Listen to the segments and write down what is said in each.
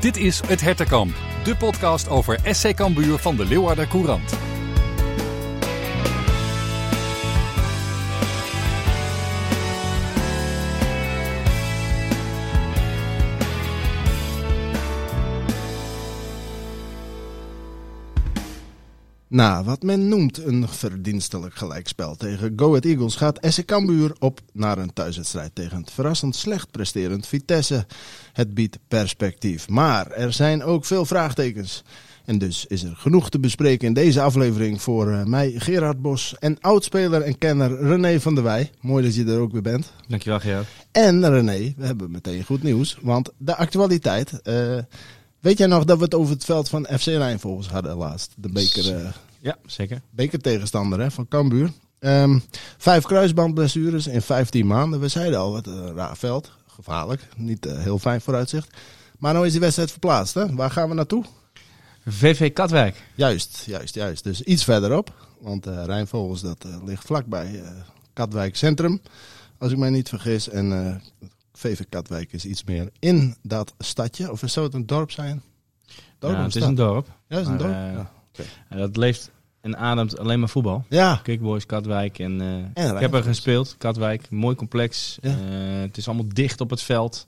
Dit is Het Hertenkamp, de podcast over SC Cambuur van de Leeuwarder Courant. Na wat men noemt een verdienstelijk gelijkspel tegen Go Ahead Eagles gaat SC Cambuur op naar een thuiswedstrijd tegen het verrassend slecht presterend Vitesse. Het biedt perspectief, maar er zijn ook veel vraagtekens. En dus is er genoeg te bespreken in deze aflevering voor eh, mij, Gerard Bos en oudspeler en kenner René van der Wij. Mooi dat je er ook weer bent. Dankjewel Gerard. En René, we hebben meteen goed nieuws, want de actualiteit... eh, Weet jij nog dat we het over het veld van FC Rijnvogels hadden laatst? De beker, eh, Ja, zeker. bekertegenstander hè, van Cambuur. Ehm, vijf kruisbandblessures in 15 maanden. We zeiden al, wat een raar veld. Gevaarlijk. Niet eh, heel fijn vooruitzicht. Maar nou is die wedstrijd verplaatst. Hè? Waar gaan we naartoe? VV Katwijk. Juist, juist, juist. Dus iets verderop. Want eh Rijnvogels dat, ligt vlakbij Katwijk Centrum. Als ik mij niet vergis. En VV Katwijk is iets meer in dat stadje. Of zou het een dorp zijn? Dorp Ja, het is een dorp. Ja, het is een dorp. eh, ja. En dat leeft en ademt alleen maar voetbal. ja, Kickboys, Katwijk. En, eh, ik heb er gespeeld, Katwijk. Mooi complex. Ja. Eh, het is allemaal dicht op het veld.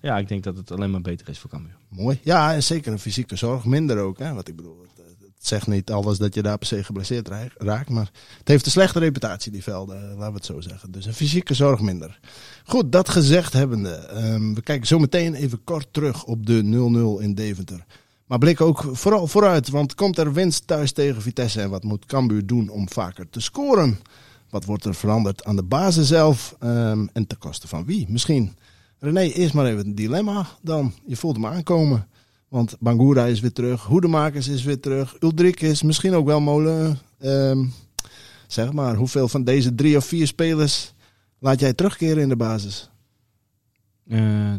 Ja, ik denk dat het alleen maar beter is voor Cambuur. Mooi. Ja, en zeker een fysieke zorg. Minder ook. Hè? Wat ik bedoel, het zegt niet alles dat je daar per se geblesseerd ra- raakt. Maar het heeft een slechte reputatie, die velden. eh, Laten we het zo zeggen. Dus een fysieke zorg minder. Goed, dat gezegd hebbende. ehm, we kijken zo meteen even kort terug op de 0-0 in Deventer. Maar blik ook vooral vooruit. Want komt er winst thuis tegen Vitesse? En wat moet Cambuur doen om vaker te scoren? Wat wordt er veranderd aan de basis zelf? ehm, en ten koste van wie? Misschien. René, eerst maar even een dilemma dan. Je voelt hem aankomen. Want Bangura is weer terug. Hoedemakers is weer terug. Uldrik is misschien ook wel molen. Ehm, zeg maar, hoeveel van deze drie of vier spelers laat jij terugkeren in de basis? Eh,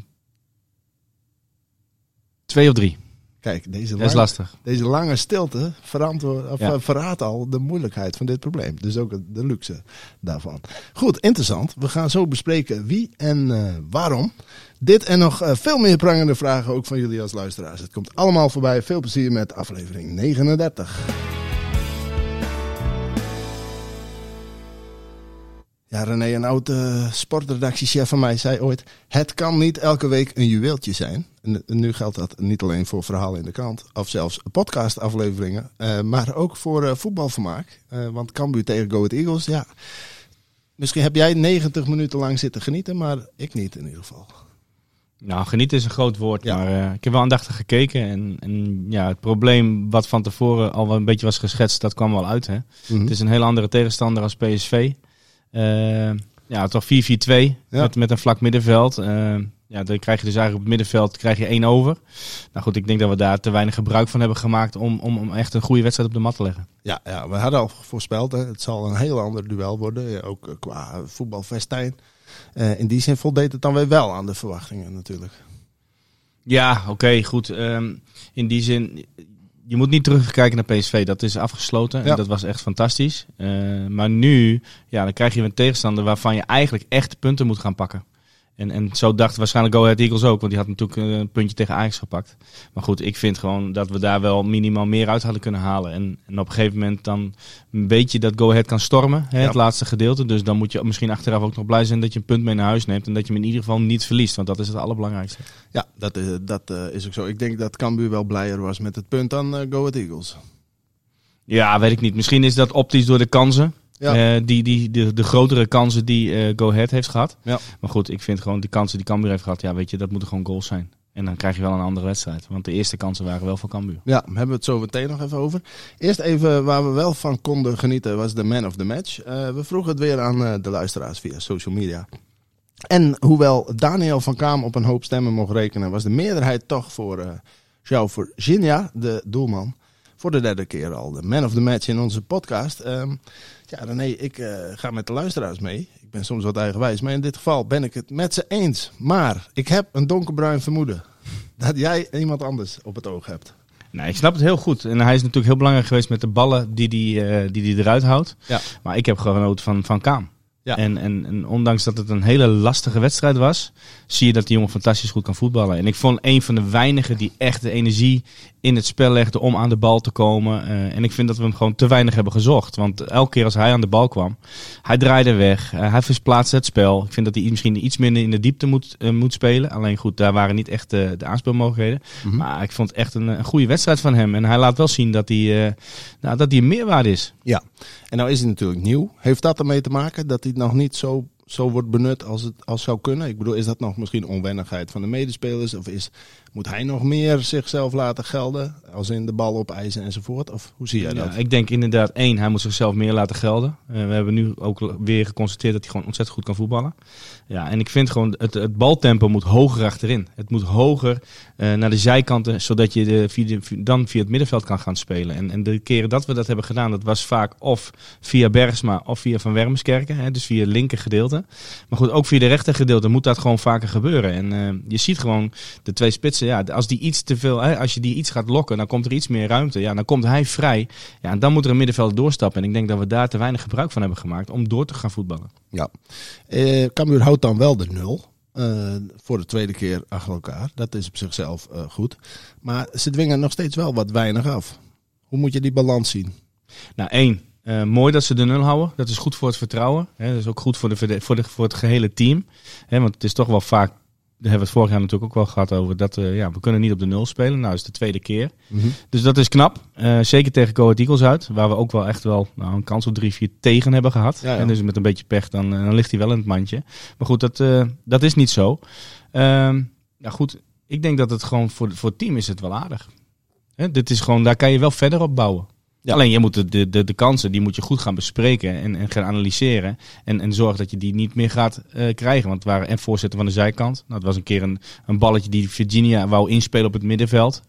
twee of drie. Kijk, deze, Dat is lastig. deze lange stilte verantwoord, of, Ja. eh, verraadt al de moeilijkheid van dit probleem. Dus ook de luxe daarvan. Goed, interessant. We gaan zo bespreken wie en eh, waarom. Dit en nog eh, veel meer prangende vragen ook van jullie als luisteraars. Het komt allemaal voorbij. Veel plezier met aflevering 39. Ja, René, een oude sportredactiechef van mij zei ooit... het kan niet elke week een juweeltje zijn. En en nu geldt dat niet alleen voor verhalen in de krant... of zelfs podcastafleveringen... eh, maar ook voor eh, voetbalvermaak. Eh, want Cambuur tegen Go Ahead Eagles, ja... Misschien heb jij 90 minuten lang zitten genieten... maar ik niet in ieder geval. Nou, genieten is een groot woord, Ja. maar eh, ik heb wel aandachtig gekeken. En, en ja, het probleem wat van tevoren al wel een beetje was geschetst, dat kwam wel uit. Hè? Mhm. Het is een heel andere tegenstander als PSV. Eh, ja, toch 4-4-2 Ja. met, met een vlak middenveld. Eh, ja, dan krijg je dus eigenlijk op het middenveld krijg je één over. Nou goed, ik denk dat we daar te weinig gebruik van hebben gemaakt om, om, om echt een goede wedstrijd op de mat te leggen. Ja, ja, we hadden al voorspeld, hè, het zal een heel ander duel worden. Ook eh, qua voetbalfestijn. In die zin voldeed het dan weer wel aan de verwachtingen natuurlijk. Ja, oké, goed. Ehm, in die zin, je moet niet terugkijken naar PSV. Dat is afgesloten Ja. en dat was echt fantastisch. Eh, maar nu, ja, dan krijg je een tegenstander waarvan je eigenlijk echt punten moet gaan pakken. En, en zo dacht waarschijnlijk Go Ahead Eagles ook, want die had natuurlijk eh, een puntje tegen Ajax gepakt. Maar goed, ik vind gewoon dat we daar wel minimaal meer uit hadden kunnen halen. En, en op een gegeven moment dan weet je dat Go Ahead kan stormen, hè, Ja. het laatste gedeelte. Dus dan moet je misschien achteraf ook nog blij zijn dat je een punt mee naar huis neemt. En dat je hem in ieder geval niet verliest, want dat is het allerbelangrijkste. Ja, dat, is, dat eh, is ook zo. Ik denk dat Cambuur wel blijer was met het punt dan eh, Go Ahead Eagles. Ja, weet ik niet. Misschien is dat optisch door de kansen. Ja. Eh, die, die, de, de grotere kansen die eh Go Ahead heeft gehad. Ja. Maar goed, ik vind gewoon die kansen die Cambuur heeft gehad. Ja, weet je, dat moeten gewoon goals zijn. En dan krijg je wel een andere wedstrijd. Want de eerste kansen waren wel voor Cambuur. Ja, daar hebben we het zo meteen nog even over. Eerst even waar we wel van konden genieten was de man of the match. Eh, we vroegen het weer aan de luisteraars via social media. En hoewel Daniel van Kaam op een hoop stemmen mocht rekenen, was de meerderheid toch voor eh João Virginia, de doelman. Voor de derde keer al de man of the match in onze podcast. Ehm, ja, René, ik eh, ga met de luisteraars mee. Ik ben soms wat eigenwijs, maar in dit geval ben ik het met ze eens. Maar ik heb een donkerbruin vermoeden dat jij iemand anders op het oog hebt. Nee, ik snap het heel goed. En hij is natuurlijk heel belangrijk geweest met de ballen die hij die, die eruit houdt. Ja. Maar ik heb genoten van, van Kaam. Ja. En, en, en, ondanks dat het een hele lastige wedstrijd was, zie je dat die jongen fantastisch goed kan voetballen. En ik vond een van de weinigen die echt de energie in het spel legde om aan de bal te komen. Uh, en ik vind dat we hem gewoon te weinig hebben gezocht. Want elke keer als hij aan de bal kwam, hij draaide weg. Uh, hij versplaatste het spel. Ik vind dat hij misschien iets minder in de diepte moet, uh, moet spelen. Alleen goed, daar waren niet echt de aanspeelmogelijkheden. Mm -hmm. Maar ik vond het echt een, een, goede wedstrijd van hem. En hij laat wel zien dat hij, nou, dat hij een meerwaarde is. Ja, en nou is hij natuurlijk nieuw. Heeft dat ermee te maken dat hij nog niet zo zo wordt benut als het als zou kunnen? Ik bedoel, is dat nog misschien onwennigheid van de medespelers? Of is, moet hij nog meer zichzelf laten gelden? Als in de bal opeisen enzovoort? Of hoe zie jij Ja, dat? ik denk inderdaad, één, hij moet zichzelf meer laten gelden. Uh, we hebben nu ook weer geconstateerd dat hij gewoon ontzettend goed kan voetballen. Ja, en ik vind gewoon, het, het baltempo moet hoger achterin. Het moet hoger uh, naar de zijkanten, zodat je de, via de, dan via het middenveld kan gaan spelen. En, en de keren dat we dat hebben gedaan, dat was vaak of via Bergsma of via Van Wermskerken. Hè, dus via het linker gedeelte. Maar goed, ook via de rechter gedeelte moet dat gewoon vaker gebeuren. En uh, je ziet gewoon de twee spitsen, ja, als die iets te veel, hè, als je die iets gaat lokken, dan komt er iets meer ruimte. Ja, dan komt hij vrij. Ja, en dan moet er een middenveld doorstappen. En ik denk dat we daar te weinig gebruik van hebben gemaakt om door te gaan voetballen. Ja. Cambuur houdt dan wel de nul. Uh, voor de tweede keer achter elkaar. Dat is op zichzelf uh, goed. Maar ze dwingen nog steeds wel wat weinig af. Hoe moet je die balans zien? Nou, één. Uh, mooi dat ze de nul houden. Dat is goed voor het vertrouwen. Hè. Dat is ook goed voor, de, voor, de, voor het gehele team. Hè, want het is toch wel vaak hebben we het vorig jaar natuurlijk ook wel gehad over dat uh, ja, we kunnen niet op de nul spelen. Nou, dat is de tweede keer. Mm -hmm. Dus dat is knap. Uh, zeker tegen Go Eagles uit, waar we ook wel echt wel nou, een kans op drie, vier tegen hebben gehad. Ja, ja. En dus met een beetje pech, dan, dan ligt hij wel in het mandje. Maar goed, dat, uh, dat is niet zo. nou goed, ik denk dat het gewoon voor, voor het team is het wel aardig. Hè, dit is gewoon, daar kan je wel verder op bouwen. Ja. Alleen je moet de, de, de, de, kansen, die moet je goed gaan bespreken en, en gaan analyseren. En, en zorgen dat je die niet meer gaat uh, krijgen. Want het waren en voorzetten van de zijkant. Nou, het was een keer een, een balletje die Virginia wou inspelen op het middenveld.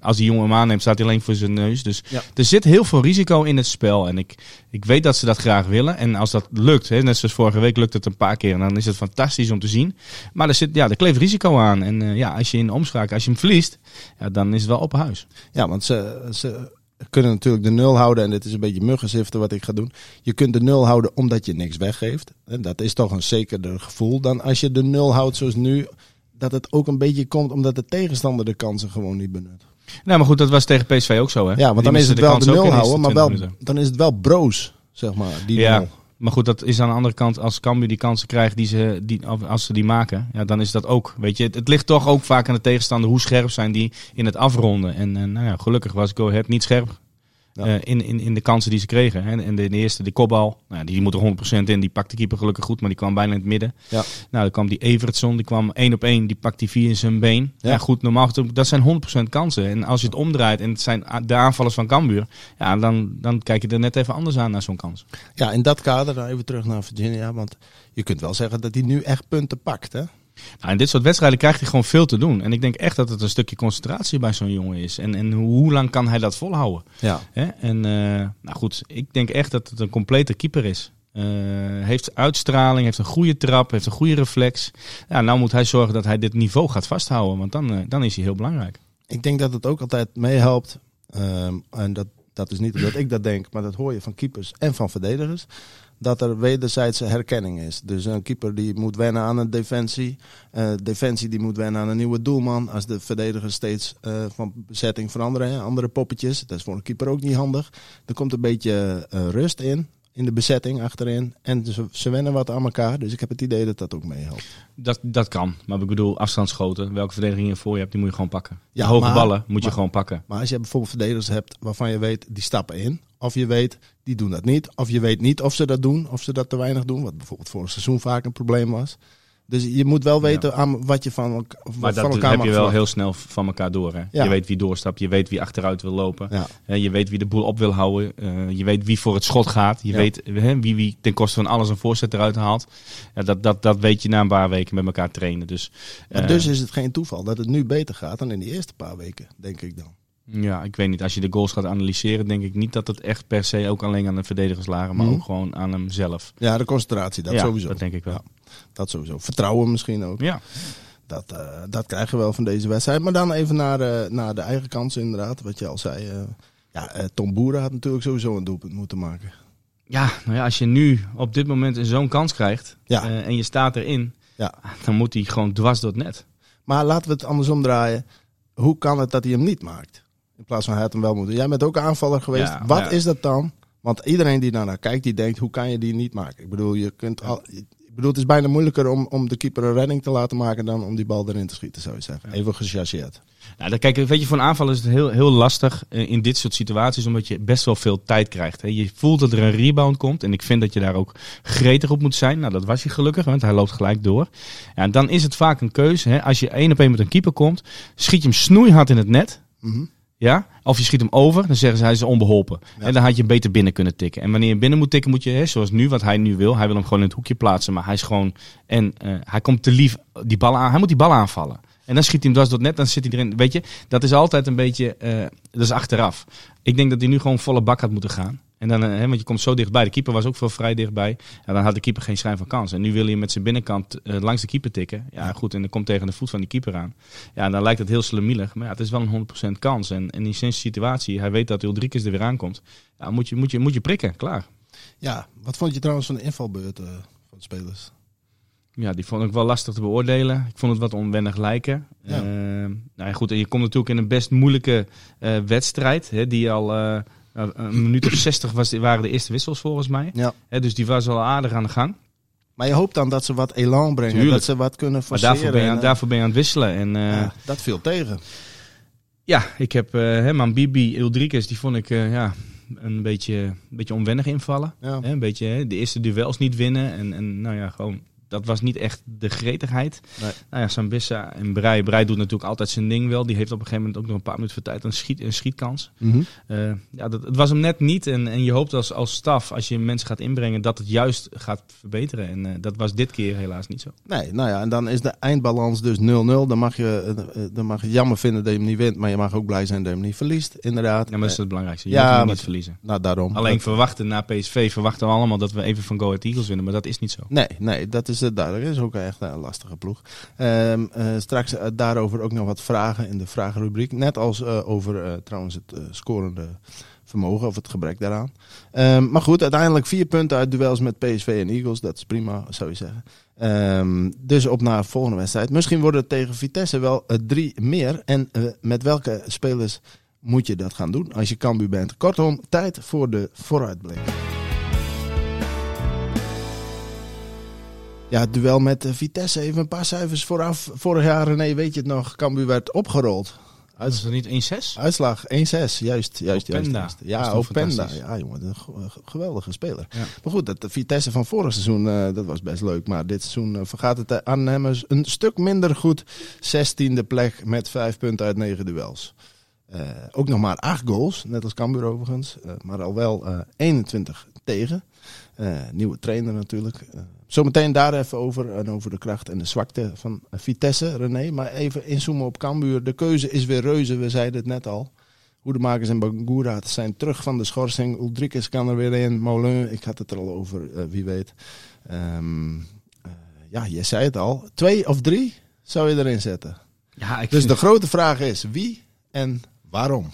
Als die jongen hem aanneemt, staat hij alleen voor zijn neus. Dus ja. er zit heel veel risico in het spel. En ik, ik weet dat ze dat graag willen. En als dat lukt, hè, net zoals vorige week, lukt het een paar keer. En dan is het fantastisch om te zien. Maar er, zit, ja, er kleeft risico aan. En uh, ja, als je in omschakel, als je hem verliest, ja, dan is het wel open huis. Ja, want ze... ze kunnen natuurlijk de nul houden. En dit is een beetje muggenziften wat ik ga doen. Je kunt de nul houden omdat je niks weggeeft. En dat is toch een zekerder gevoel dan als je de nul houdt zoals nu. Dat het ook een beetje komt omdat de tegenstander de kansen gewoon niet benut. Nou, maar goed, dat was tegen PSV ook zo, hè? Ja, want Die dan is het wel de nul houden, maar wel, 20 minuten. dan is het wel broos, zeg maar. Die Ja. nul. Maar goed, dat is aan de andere kant, als Cambuur die kansen krijgt die ze, die, als ze die maken, ja, dan is dat ook, weet je, het, het ligt toch ook vaak aan de tegenstander hoe scherp zijn die in het afronden. En, en nou ja, gelukkig was Go Ahead niet scherp Ja. eh, in, in, in de kansen die ze kregen. hè. En de, de eerste, de kopbal, nou, die moet er 100% in. Die pakt de keeper gelukkig goed, maar die kwam bijna in het midden. Ja. Nou, dan kwam die Evertson, die kwam één op één, die pakt die vier in zijn been. Ja. Ja, goed, normaal dat zijn 100% kansen. En als je het omdraait en het zijn de aanvallers van Cambuur, ja, dan, dan kijk je er net even anders aan naar zo'n kans. Ja, in dat kader, dan even terug naar Virginia. Want je kunt wel zeggen dat hij nu echt punten pakt, hè? Nou, in dit soort wedstrijden krijgt hij gewoon veel te doen. En ik denk echt dat het een stukje concentratie bij zo'n jongen is. En, en hoe lang kan hij dat volhouden? Ja. Hè? En eh, nou goed, ik denk echt dat het een complete keeper is. Eh, heeft uitstraling, heeft een goede trap, heeft een goede reflex. Ja, nou moet hij zorgen dat hij dit niveau gaat vasthouden. Want dan, eh, dan is hij heel belangrijk. Ik denk dat het ook altijd meehelpt. ehm, en dat, dat is niet dat ik dat denk, maar dat hoor je van keepers en van verdedigers. Dat er wederzijdse herkenning is. Dus een keeper die moet wennen aan een defensie. eh defensie die moet wennen aan een nieuwe doelman. Als de verdedigers steeds eh, van bezetting veranderen, andere poppetjes. Dat is voor een keeper ook niet handig. Er komt een beetje eh, rust in, in de bezetting achterin. En ze, ze wennen wat aan elkaar. Dus ik heb het idee dat dat ook meehelpt. Dat, dat kan. Maar ik bedoel, afstandsschoten, welke verdediging je voor je hebt, die moet je gewoon pakken. Ja, hoge maar- ballen moet je gewoon pakken. Maar als je bijvoorbeeld verdedigers hebt waarvan je weet, die stappen in. Of je weet, die doen dat niet. Of je weet niet of ze dat doen, of ze dat te weinig doen. Wat bijvoorbeeld vorig seizoen vaak een probleem was. Dus je moet wel weten aan wat je van, elk- Maar van dat elkaar heb je wel heel snel van elkaar door. Hè? Ja. Je weet wie doorstapt, je weet wie achteruit wil lopen. Ja. Hè, je weet wie de boel op wil houden. eh, je weet wie voor het schot gaat. Je weet hè, wie, wie ten koste van alles een voorzet eruit haalt. Ja, dat, dat, dat weet je na een paar weken met elkaar trainen. Dus, eh, dus is het geen toeval dat het nu beter gaat dan in die eerste paar weken, denk ik dan. ja, ik weet niet. Als je de goals gaat analyseren, denk ik niet dat het echt per se ook alleen aan de verdedigers lagen. Maar Mhm. ook gewoon aan hemzelf. Ja, de concentratie, dat ja, sowieso. dat denk ik wel. Dat sowieso. Vertrouwen misschien ook. Ja. Dat, eh, dat krijgen we wel van deze wedstrijd. Maar dan even naar, eh, naar de eigen kansen inderdaad. Wat je al zei. eh, ja, Tom Boeren had natuurlijk sowieso een doelpunt moeten maken. Ja, nou ja, als je nu op dit moment zo'n kans krijgt Ja. en je staat erin, Ja. dan moet hij gewoon dwars door het net. Maar laten we het andersom draaien. Hoe kan het dat hij hem niet maakt? In plaats van hij had hem wel moeten. Jij bent ook aanvaller geweest. Ja, Wat ja. is dat dan? Want iedereen die daarnaar kijkt, die denkt, hoe kan je die niet maken? Ik bedoel, je kunt al, bedoel, het is bijna moeilijker om, om de keeper een redding te laten maken dan om die bal erin te schieten, zou je zeggen. Even gechargeerd. Nou, dan, kijk, weet je, voor een aanval is het heel, heel lastig eh, in dit soort situaties, omdat je best wel veel tijd krijgt. Hè. Je voelt dat er een rebound komt en ik vind dat je daar ook gretig op moet zijn. Nou, dat was hij gelukkig, want hij loopt gelijk door. Ja, en dan is het vaak een keuze. Hè. Als je één op één met een keeper komt, schiet je hem snoeihard in het net. Mhm. Ja? Of je schiet hem over, dan zeggen ze hij is onbeholpen. Ja. En dan had je hem beter binnen kunnen tikken. En wanneer je binnen moet tikken, moet je, hè, zoals nu, wat hij nu wil, hij wil hem gewoon in het hoekje plaatsen. Maar hij is gewoon, en eh, hij komt te lief die bal aan, hij moet die bal aanvallen. En dan schiet hij hem dwars door het net, dan zit hij erin. Weet je, dat is altijd een beetje, eh, dat is achteraf. Ik denk dat hij nu gewoon volle bak had moeten gaan. En dan, eh, hè, want je komt zo dichtbij. De keeper was ook veel vrij dichtbij. En dan had de keeper geen schijn van kans. En nu wil hij met zijn binnenkant eh, langs de keeper tikken. Ja, goed. En dan komt tegen de voet van die keeper aan. Ja, en dan lijkt het heel slemielig. Maar ja, het is wel een 100% kans. En, en in zijn situatie, hij weet dat Ulrikes er weer aankomt. Ja, moet je, moet je, moet je prikken, klaar. Ja, wat vond je trouwens van de invalbeurt eh, van de spelers? Ja, die vond ik wel lastig te beoordelen. Ik vond het wat onwennig lijken. Ja. Eh, nou ja, goed. En je komt natuurlijk in een best moeilijke wedstrijd. Hè, die al eh, een minuut of 60 was, waren de eerste wissels volgens mij. Ja. Dus die was al aardig aan de gang. Maar je hoopt dan dat ze wat elan brengen, Tuurlijk. dat ze wat kunnen Maar forceren. daarvoor ben, je, aan- en, eh, daarvoor ben je aan het wisselen. En eh, ja, ja. dat viel tegen. ik heb uh, hè, Bibi, Ildrikes, die vond ik eh, ja, een beetje, een beetje onwennig invallen. Ja. Een beetje de eerste duels niet winnen. En, en nou ja, gewoon, dat was niet echt de gretigheid. Nee. Nou ja, Sambissa en Brei. Brei doet natuurlijk altijd zijn ding wel. Die heeft op een gegeven moment ook nog een paar minuten voor tijd een, schiet, een schietkans. Mhm. Eh, ja, dat, het was hem net niet. En, en je hoopt als, als staf, als je mensen gaat inbrengen, dat het juist gaat verbeteren. En eh, dat was dit keer helaas niet zo. Nee, nou ja, en dan is de eindbalans dus 0-0. Dan mag, je, eh, dan mag je het jammer vinden dat je hem niet wint, maar je mag ook blij zijn dat je hem niet verliest, inderdaad. Ja, maar dat is het belangrijkste. Je Ja, maar- niet verliezen. Nou, daarom. Alleen verwachten na PSV, verwachten we allemaal dat we even van Go Ahead Eagles winnen. Maar dat is niet zo. Nee, nee, dat is het duidelijk. Dat is ook echt een lastige ploeg. Ehm, eh, straks eh, daarover ook nog wat vragen in de vragenrubriek. Net als eh, over eh, trouwens het eh, scorende vermogen of het gebrek daaraan. Ehm, maar goed, uiteindelijk vier punten uit duels met PSV en Eagles. Dat is prima, zou je zeggen. Ehm, dus op naar de volgende wedstrijd. Misschien worden het tegen Vitesse wel eh, drie meer. En eh, met welke spelers moet je dat gaan doen als je Cambuur bent? Kortom, tijd voor de vooruitblik. Ja, het duel met eh, Vitesse. Even een paar cijfers vooraf. Vorig jaar, René, weet je het nog, Cambuur werd opgerold. Uit, is dat niet 1-6? Uitslag 1-6, juist, juist, juist. Juist. Ja, Openda. Ja, jongen, een ge- ge- geweldige speler. Ja. Maar goed, dat de Vitesse van vorig seizoen, eh, dat was best leuk. Maar dit seizoen eh, vergaat het de Arnhemmers een stuk minder goed. 16e plek met 5 punten uit 9 duels. Ook nog maar 8 goals, net als Cambuur overigens. Maar al wel eh, 21 tegen. Eh, nieuwe trainer natuurlijk. Eh, zometeen daar even over. En over de kracht en de zwakte van eh, Vitesse, René. Maar even inzoomen op Cambuur. De keuze is weer reuze, we zeiden het net al. Hoedemakers en Bangura zijn terug van de schorsing. Ulrikes kan er weer in. Molen, ik had het er al over, wie weet. Eh, ja, je zei het al. Twee of drie zou je erin zetten. Ja, ik Dus vind- de grote vraag is wie en waarom?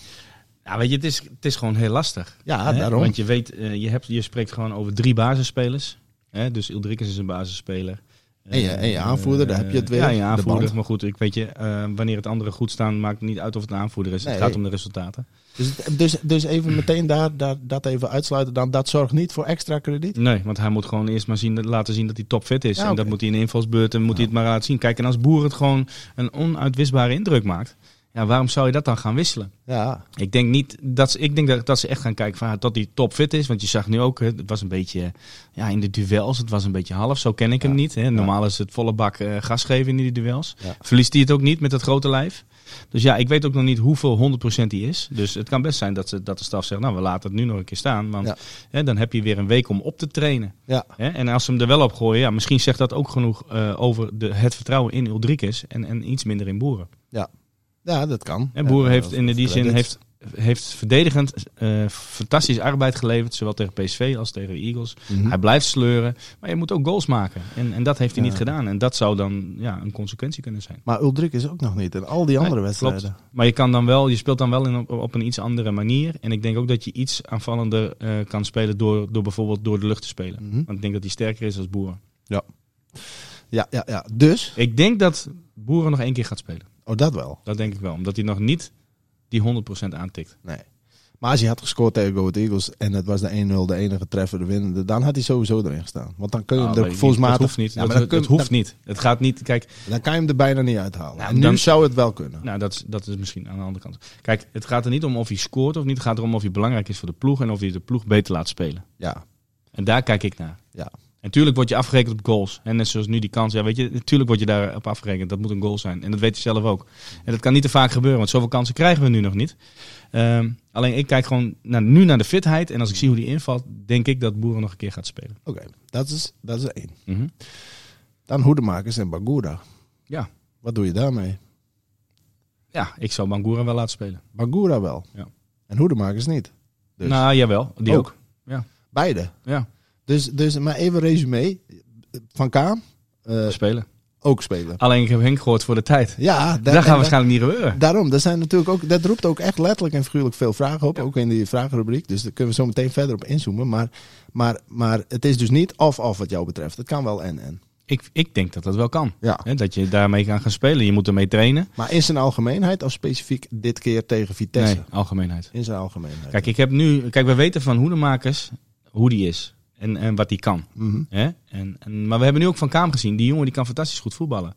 Ja, weet je, het is, het is gewoon heel lastig. Ja, Hè? daarom. Want je weet, eh, je, hebt, je spreekt gewoon over drie basisspelers. Hè? Dus Ildrikes is een basisspeler. En je- en je aanvoerder, daar heb je het weer, Ja, je de aanvoerder. Maar goed, ik weet je, eh, wanneer het andere goed staan, maakt het niet uit of het een aanvoerder is. Nee. Het gaat om de resultaten. Dus, dus, dus even meteen daar, daar, dat even uitsluiten. Dan, dat zorgt niet voor extra krediet? Nee, want hij moet gewoon eerst maar zien, laten zien dat hij topfit is. Ja, En dat moet hij in invalsbeurten moet hij het maar laten zien. Kijk, en als Boer het gewoon een onuitwisbare indruk maakt, ja, waarom zou je dat dan gaan wisselen? Ja, Ik denk niet dat ze, ik denk dat, dat ze echt gaan kijken van, dat hij topfit is. Want je zag nu ook, het was een beetje ja, in de duels, het was een beetje half. Zo ken ik hem niet. Hè. Normaal is het volle bak eh, gas geven in die duels. Ja. Verliest hij het ook niet met dat grote lijf. Dus ja, ik weet ook nog niet hoeveel 100% hij is. Dus het kan best zijn dat, ze, dat de staf zegt, nou we laten het nu nog een keer staan. Want Ja. hè, dan heb je weer een week om op te trainen. ja. Hè? En als ze hem er wel op gooien, ja, misschien zegt dat ook genoeg eh, over de, het vertrouwen in Ulrikes en, en iets minder in Boeren. ja, dat kan. En Boeren Ja, heeft in die zin heeft heeft verdedigend eh, fantastisch arbeid geleverd. Zowel tegen PSV als tegen de Eagles. Mhm. Hij blijft sleuren. Maar je moet ook goals maken. En, en dat heeft hij Ja. niet gedaan. En dat zou dan ja, een consequentie kunnen zijn. Maar Ulrik is ook nog niet. En al die andere Nee, wedstrijden. Maar je, kan dan wel, je speelt dan wel in, op, op een iets andere manier. En ik denk ook dat je iets aanvallender eh, kan spelen door, door bijvoorbeeld door de lucht te spelen. Mhm. Want ik denk dat hij sterker is als Boeren. Ja, ja, ja. Dus, Ik denk dat Boeren nog één keer gaat spelen. oh dat wel. Dat denk ik wel. Omdat hij nog niet die 100% aantikt. Nee. Maar als hij had gescoord tegen Go Ahead Eagles en het was de 1-0 de enige treffer, de winnende, dan had hij sowieso erin gestaan. Want dan kun je Ah, hem er ik volgens mij... Dat hoeft niet. Ja, dat, maar dan, dat kun- hoeft niet. Het gaat niet. Kijk, dan, dan kan je hem er bijna niet uithalen. Nou, en nu dan- zou het wel kunnen. nou, dat, is, dat is misschien aan de andere kant. Kijk, het gaat er niet om of hij scoort of niet. Het gaat erom of hij belangrijk is voor de ploeg en of hij de ploeg beter laat spelen. Ja. En daar kijk ik naar. Ja. Natuurlijk word je afgerekend op goals. En net zoals nu die kans. Ja, weet je, natuurlijk word je daarop afgerekend. Dat moet een goal zijn. En dat weet je zelf ook. En dat kan niet te vaak gebeuren, want zoveel kansen krijgen we nu nog niet. Ehm, alleen ik kijk gewoon naar, nu naar de fitheid. En als ik zie hoe die invalt, denk ik dat Boeren nog een keer gaat spelen. Oké, dat, is, dat is één. Mhm. Dan Hoedemakers en Bagura. Ja. Wat doe je daarmee? ja, ik zou Bangura wel laten spelen. Bagura wel. Ja. En Hoedemakers niet. Dus Nou, jawel. Die Ook. ook. beide. Ja, Dus, dus maar even resume. Van Kaam eh, spelen. ook spelen. Alleen ik heb Henk gehoord voor de tijd. Ja, Dat, da- gaat waarschijnlijk niet gebeuren. da- daarom. Dat, zijn natuurlijk ook, dat roept ook echt letterlijk en figuurlijk veel vragen op. Ja. Ook in die vragenrubriek. Dus daar kunnen we zo meteen verder op inzoomen. Maar, maar, maar het is dus niet of-of wat jou betreft. Het kan wel en-en. Ik, ik denk dat dat wel kan. Ja. Dat je daarmee kan gaan spelen. Je moet ermee trainen. Maar in zijn algemeenheid of specifiek dit keer tegen Vitesse? Nee, algemeenheid. In zijn algemeenheid. Kijk, ik heb nu. Kijk, we weten van hoedemakers hoe die is. En, en wat die kan. Mhm. Hè? En, en, maar we hebben nu ook van Kaam gezien. Die jongen die kan fantastisch goed voetballen.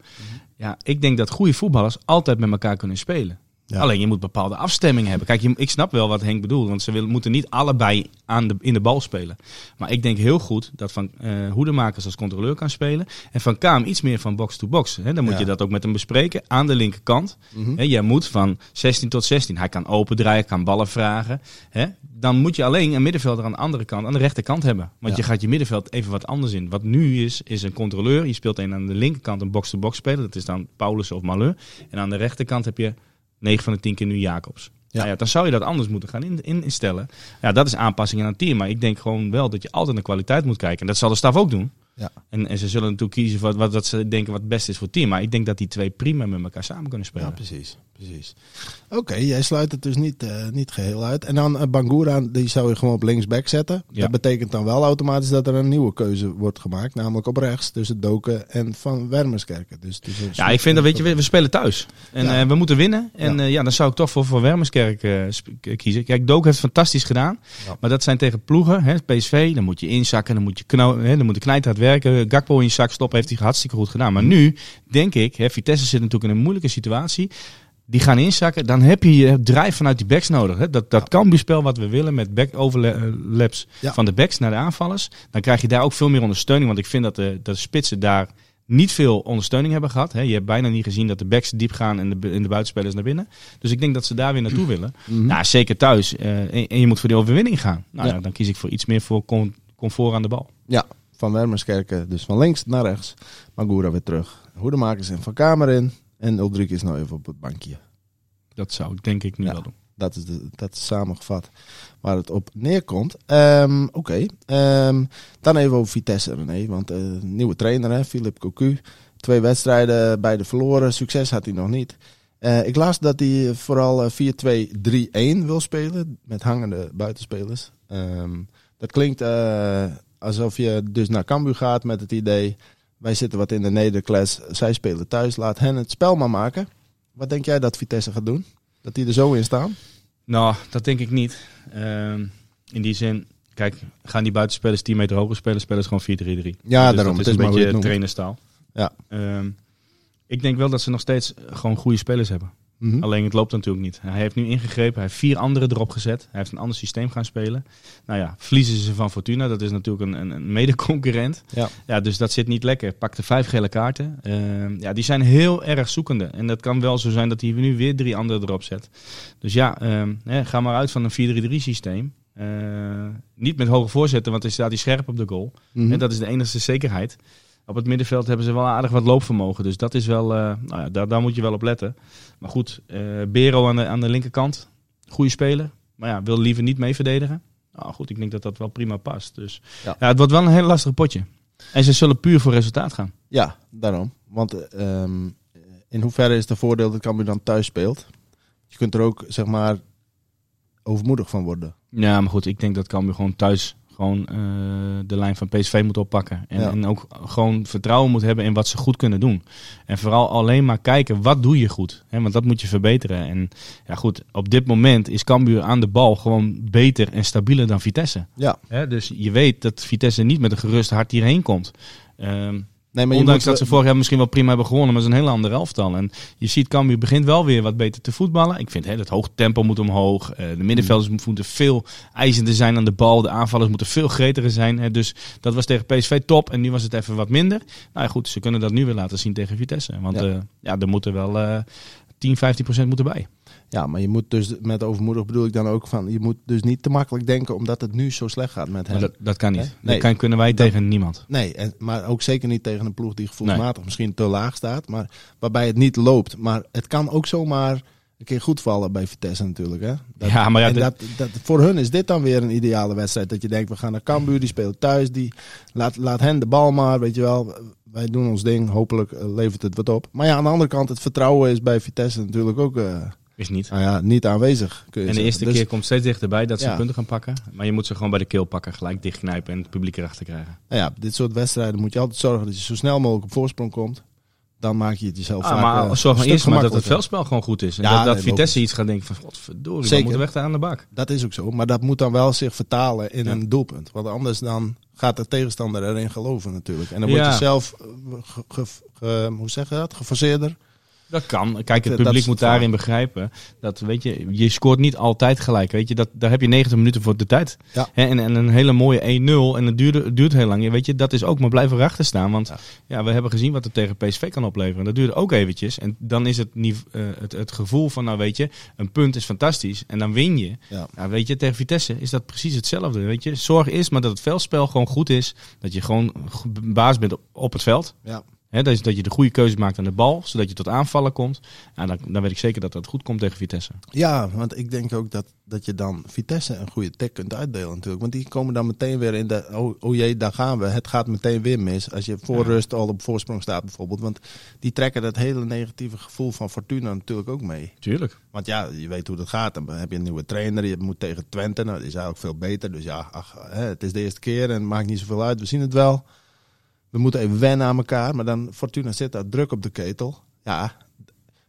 Ja, ik denk dat goede voetballers altijd met elkaar kunnen spelen. Ja. Alleen je moet bepaalde afstemmingen hebben. Kijk, je, ik snap wel wat Henk bedoelt. Want ze willen, moeten niet allebei aan de, in de bal spelen. Maar ik denk heel goed dat Van eh Hoedemakers als controleur kan spelen. En Van Kaam iets meer van box-to-box. Hè? Dan moet Ja. je dat ook met hem bespreken. Aan de linkerkant. Mhm. Hè, jij moet van 16 tot 16. Hij kan open draaien, kan ballen vragen. Hè? Dan moet je alleen een middenvelder aan de andere kant, aan de rechterkant hebben. Want Ja. je gaat je middenveld even wat anders in. Wat nu is, is een controleur. Je speelt een aan de linkerkant een box-to-box speler. Dat is dan Paulus of Maleu. En aan de rechterkant heb je 9 van de 10 keer nu Jacobs. Ja. Nou ja, dan zou je dat anders moeten gaan in, in- instellen. Ja, dat is aanpassing aan het team. Maar ik denk gewoon wel dat je altijd naar kwaliteit moet kijken. En dat zal de staf ook doen. Ja. En, en ze zullen natuurlijk kiezen voor wat, wat ze denken wat het beste is voor het team. Maar ik denk dat die twee prima met elkaar samen kunnen spelen. Ja, precies. precies. Oké, jij sluit het dus niet, eh, niet geheel uit. En dan eh, Bangura, die zou je gewoon op linksback zetten. Ja. Dat betekent dan wel automatisch dat er een nieuwe keuze wordt gemaakt. Namelijk op rechts tussen Doken en Van Wermerskerken. Dus, dus Ja, ik vind dat, weet je, we, we spelen thuis. En Ja. eh, we moeten winnen. En Ja. ja. dan zou ik toch voor, voor Wermerskerk sp- k- kiezen. Kijk, Dook heeft fantastisch gedaan. Maar dat zijn tegen ploegen, hè, PSV. Dan moet je inzakken, dan moet je, hè, dan moet je knijterhard werken. Gakpo in je zak stoppen heeft hij hartstikke goed gedaan. Maar nu, denk ik, hè, Vitesse zit natuurlijk in een moeilijke situatie. Die gaan inzakken. Dan heb je je drijf vanuit die backs nodig. Hè. Dat, dat spel wat we willen met back overlaps Ja. van de backs naar de aanvallers. Dan krijg je daar ook veel meer ondersteuning. Want ik vind dat de, dat de spitsen daar niet veel ondersteuning hebben gehad. Hè. Je hebt bijna niet gezien dat de backs diep gaan en de, en de buitenspelers naar binnen. Dus ik denk dat ze daar weer naartoe willen. Mhm. Nou, zeker thuis. Eh, en, en je moet voor die overwinning gaan. Nou, Ja. ja, dan kies ik voor iets meer voor com- comfort aan de bal. Ja, Van Wermerskerken dus van links naar rechts. Bangura weer terug. Hoedemakers en Van Kamer in. En Ulrich is nou even op het bankje. Dat zou ik denk ik nu Ja. wel doen. Dat is, de, dat is samengevat waar het op neerkomt. Ehm, Oké, Ehm, dan even over Vitesse, René. Want eh, nieuwe trainer, hè, Philip Cocu. Twee wedstrijden, beide verloren. Succes had hij nog niet. Eh, ik las dat hij vooral eh, 4-2-3-1 wil spelen. Met hangende buitenspelers. Ehm, dat klinkt eh, alsof je dus naar Cambuur gaat met het idee... wij zitten wat in de nederklas, zij spelen thuis. Laat hen het spel maar maken. Wat denk jij dat Vitesse gaat doen? Dat die er zo in staan? Nou, dat denk ik niet. Ehm, in die zin, kijk, gaan die buitenspelers 10 meter hoger spelen, spelen ze gewoon 4-3-3. Ja, Dus daarom. Dat Het is is een beetje trainerstaal. Ja. Ehm, ik denk wel dat ze nog steeds gewoon goede spelers hebben. Mhm. Alleen het loopt natuurlijk niet. Hij heeft nu ingegrepen, hij heeft vier anderen erop gezet. Hij heeft een ander systeem gaan spelen. Nou ja, verliezen ze van Fortuna, dat is natuurlijk een, een, een mede-concurrent. Ja. ja, dus dat zit niet lekker. Pakte vijf gele kaarten. Ehm, ja, die zijn heel erg zoekende. En dat kan wel zo zijn dat hij nu weer drie anderen erop zet. Dus ja, ehm, hè, ga maar uit van een 4-3-3 systeem. Eh, niet met hoge voorzetten, want dan staat hij scherp op de goal. Mhm. En dat is de enige zekerheid. Op het middenveld hebben ze wel aardig wat loopvermogen. Dus dat is wel, eh, nou ja, daar, daar moet je wel op letten. Maar goed, eh, Bero aan de, aan de linkerkant. Goede speler. Maar ja, wil liever niet mee verdedigen. Nou goed, ik denk dat dat wel prima past. Dus Ja. ja. het wordt wel een heel lastig potje. En ze zullen puur voor resultaat gaan. Ja, daarom. Want eh, ehm, in hoeverre is het voordeel dat Cambuur dan thuis speelt? Je kunt er ook, zeg maar, overmoedig van worden. Ja, maar goed, ik denk dat Cambuur gewoon thuis gewoon eh, de lijn van PSV moet oppakken. En, Ja. en ook gewoon vertrouwen moet hebben in wat ze goed kunnen doen. En vooral alleen maar kijken, wat doe je goed? Hè, want dat moet je verbeteren. En ja goed, op dit moment is Cambuur aan de bal gewoon beter en stabieler dan Vitesse. Ja. Hè, dus je weet dat Vitesse niet met een gerust hart hierheen komt. Ehm, Nee, maar Ondanks moet- dat ze vorig jaar misschien wel prima hebben gewonnen, maar het is een hele andere elftal. En je ziet Cambuur begint wel weer wat beter te voetballen. Ik vind hè, het hoog tempo moet omhoog. Eh, de middenvelders moeten veel eisender zijn aan de bal. De aanvallers moeten veel gretiger zijn. Hè. Dus dat was tegen PSV top en nu was het even wat minder. Nou ja, goed, ze kunnen dat nu weer laten zien tegen Vitesse. Want Ja. ja, ja er moeten wel eh 10, 15 procent moeten bij. Ja, maar je moet dus met overmoedig bedoel ik dan ook van, je moet dus niet te makkelijk denken omdat het nu zo slecht gaat met hem. Dat, dat kan niet. Nee. Dat kan, kunnen wij Dat- tegen niemand. Nee, en, maar ook zeker niet tegen een ploeg die gevoelsmatig misschien te laag staat, maar waarbij het niet loopt. Maar het kan ook zomaar een keer goed vallen bij Vitesse natuurlijk. Hè? Dat- Ja, maar ja, dat, dat, voor hun is dit dan weer een ideale wedstrijd. Dat je denkt, we gaan naar Cambuur, die spelen thuis. Die, laat, laat hen de bal maar, weet je wel. Wij doen ons ding, hopelijk eh, levert het wat op. Maar ja, aan de andere kant, het vertrouwen is bij Vitesse natuurlijk ook eh, Is niet. nou ja, niet aanwezig. En de zeggen. eerste Dus- keer komt steeds dichterbij dat ze Ja. punten gaan pakken. Maar je moet ze gewoon bij de keel pakken, gelijk dichtknijpen en het publiek erachter krijgen. Nou ja, dit soort wedstrijden moet je altijd zorgen dat je zo snel mogelijk op voorsprong komt. Dan maak je het jezelf Ah, vaak maar eh, zorg maar eerst maar dat het veldspel gewoon goed is. En Ja, dat, dat nee, Vitesse iets gaat denken van, godverdorie, Zeker. we moeten weg daar aan de bak. Dat is ook zo, maar dat moet dan wel zich vertalen in Ja. een doelpunt. Want anders dan gaat de tegenstander erin geloven natuurlijk. En dan word Ja. je zelf, eh, ge- ge- ge- hoe zeg je dat, geforceerder. Dat kan. Kijk, het publiek is moet daarin begrijpen dat, weet je, je scoort niet altijd gelijk. Weet je, dat, daar heb je 90 minuten voor de tijd. Ja. En, en een hele mooie 1-0 en het duurt, het duurt heel lang. Ja, Weet je, dat is ook maar blijven erachter staan. Want Ja. ja. we hebben gezien wat het tegen PSV kan opleveren. Dat duurde ook eventjes. En dan is het, nive- eh, het, het gevoel van, nou weet je, een punt is fantastisch. En dan win je. Ja. Ja, weet je, tegen Vitesse is dat precies hetzelfde. Weet je, zorg eerst maar dat het veldspel gewoon goed is. Dat je gewoon baas bent op, op het veld. Ja. Dat, is, dat je de goede keuze maakt aan de bal, zodat je tot aanvallen komt. Ja, dan, dan weet ik zeker dat dat goed komt tegen Vitesse. ja, want ik denk ook dat, dat je dan Vitesse een goede tik kunt uitdelen natuurlijk. Want die komen dan meteen weer in de, oh, oh jee, daar gaan we. Het gaat meteen weer mis. Als je voor Ja. rust al op voorsprong staat bijvoorbeeld. Want die trekken dat hele negatieve gevoel van Fortuna natuurlijk ook mee. Tuurlijk. Want ja, je weet hoe dat gaat. Dan heb je een nieuwe trainer. Je moet tegen Twente. Nou, die is eigenlijk veel beter. Dus ja, ach, hè, het is de eerste keer en het maakt niet zoveel uit. We zien het wel. We moeten even wennen aan elkaar. Maar dan, Fortuna zit daar druk op de ketel. Ja,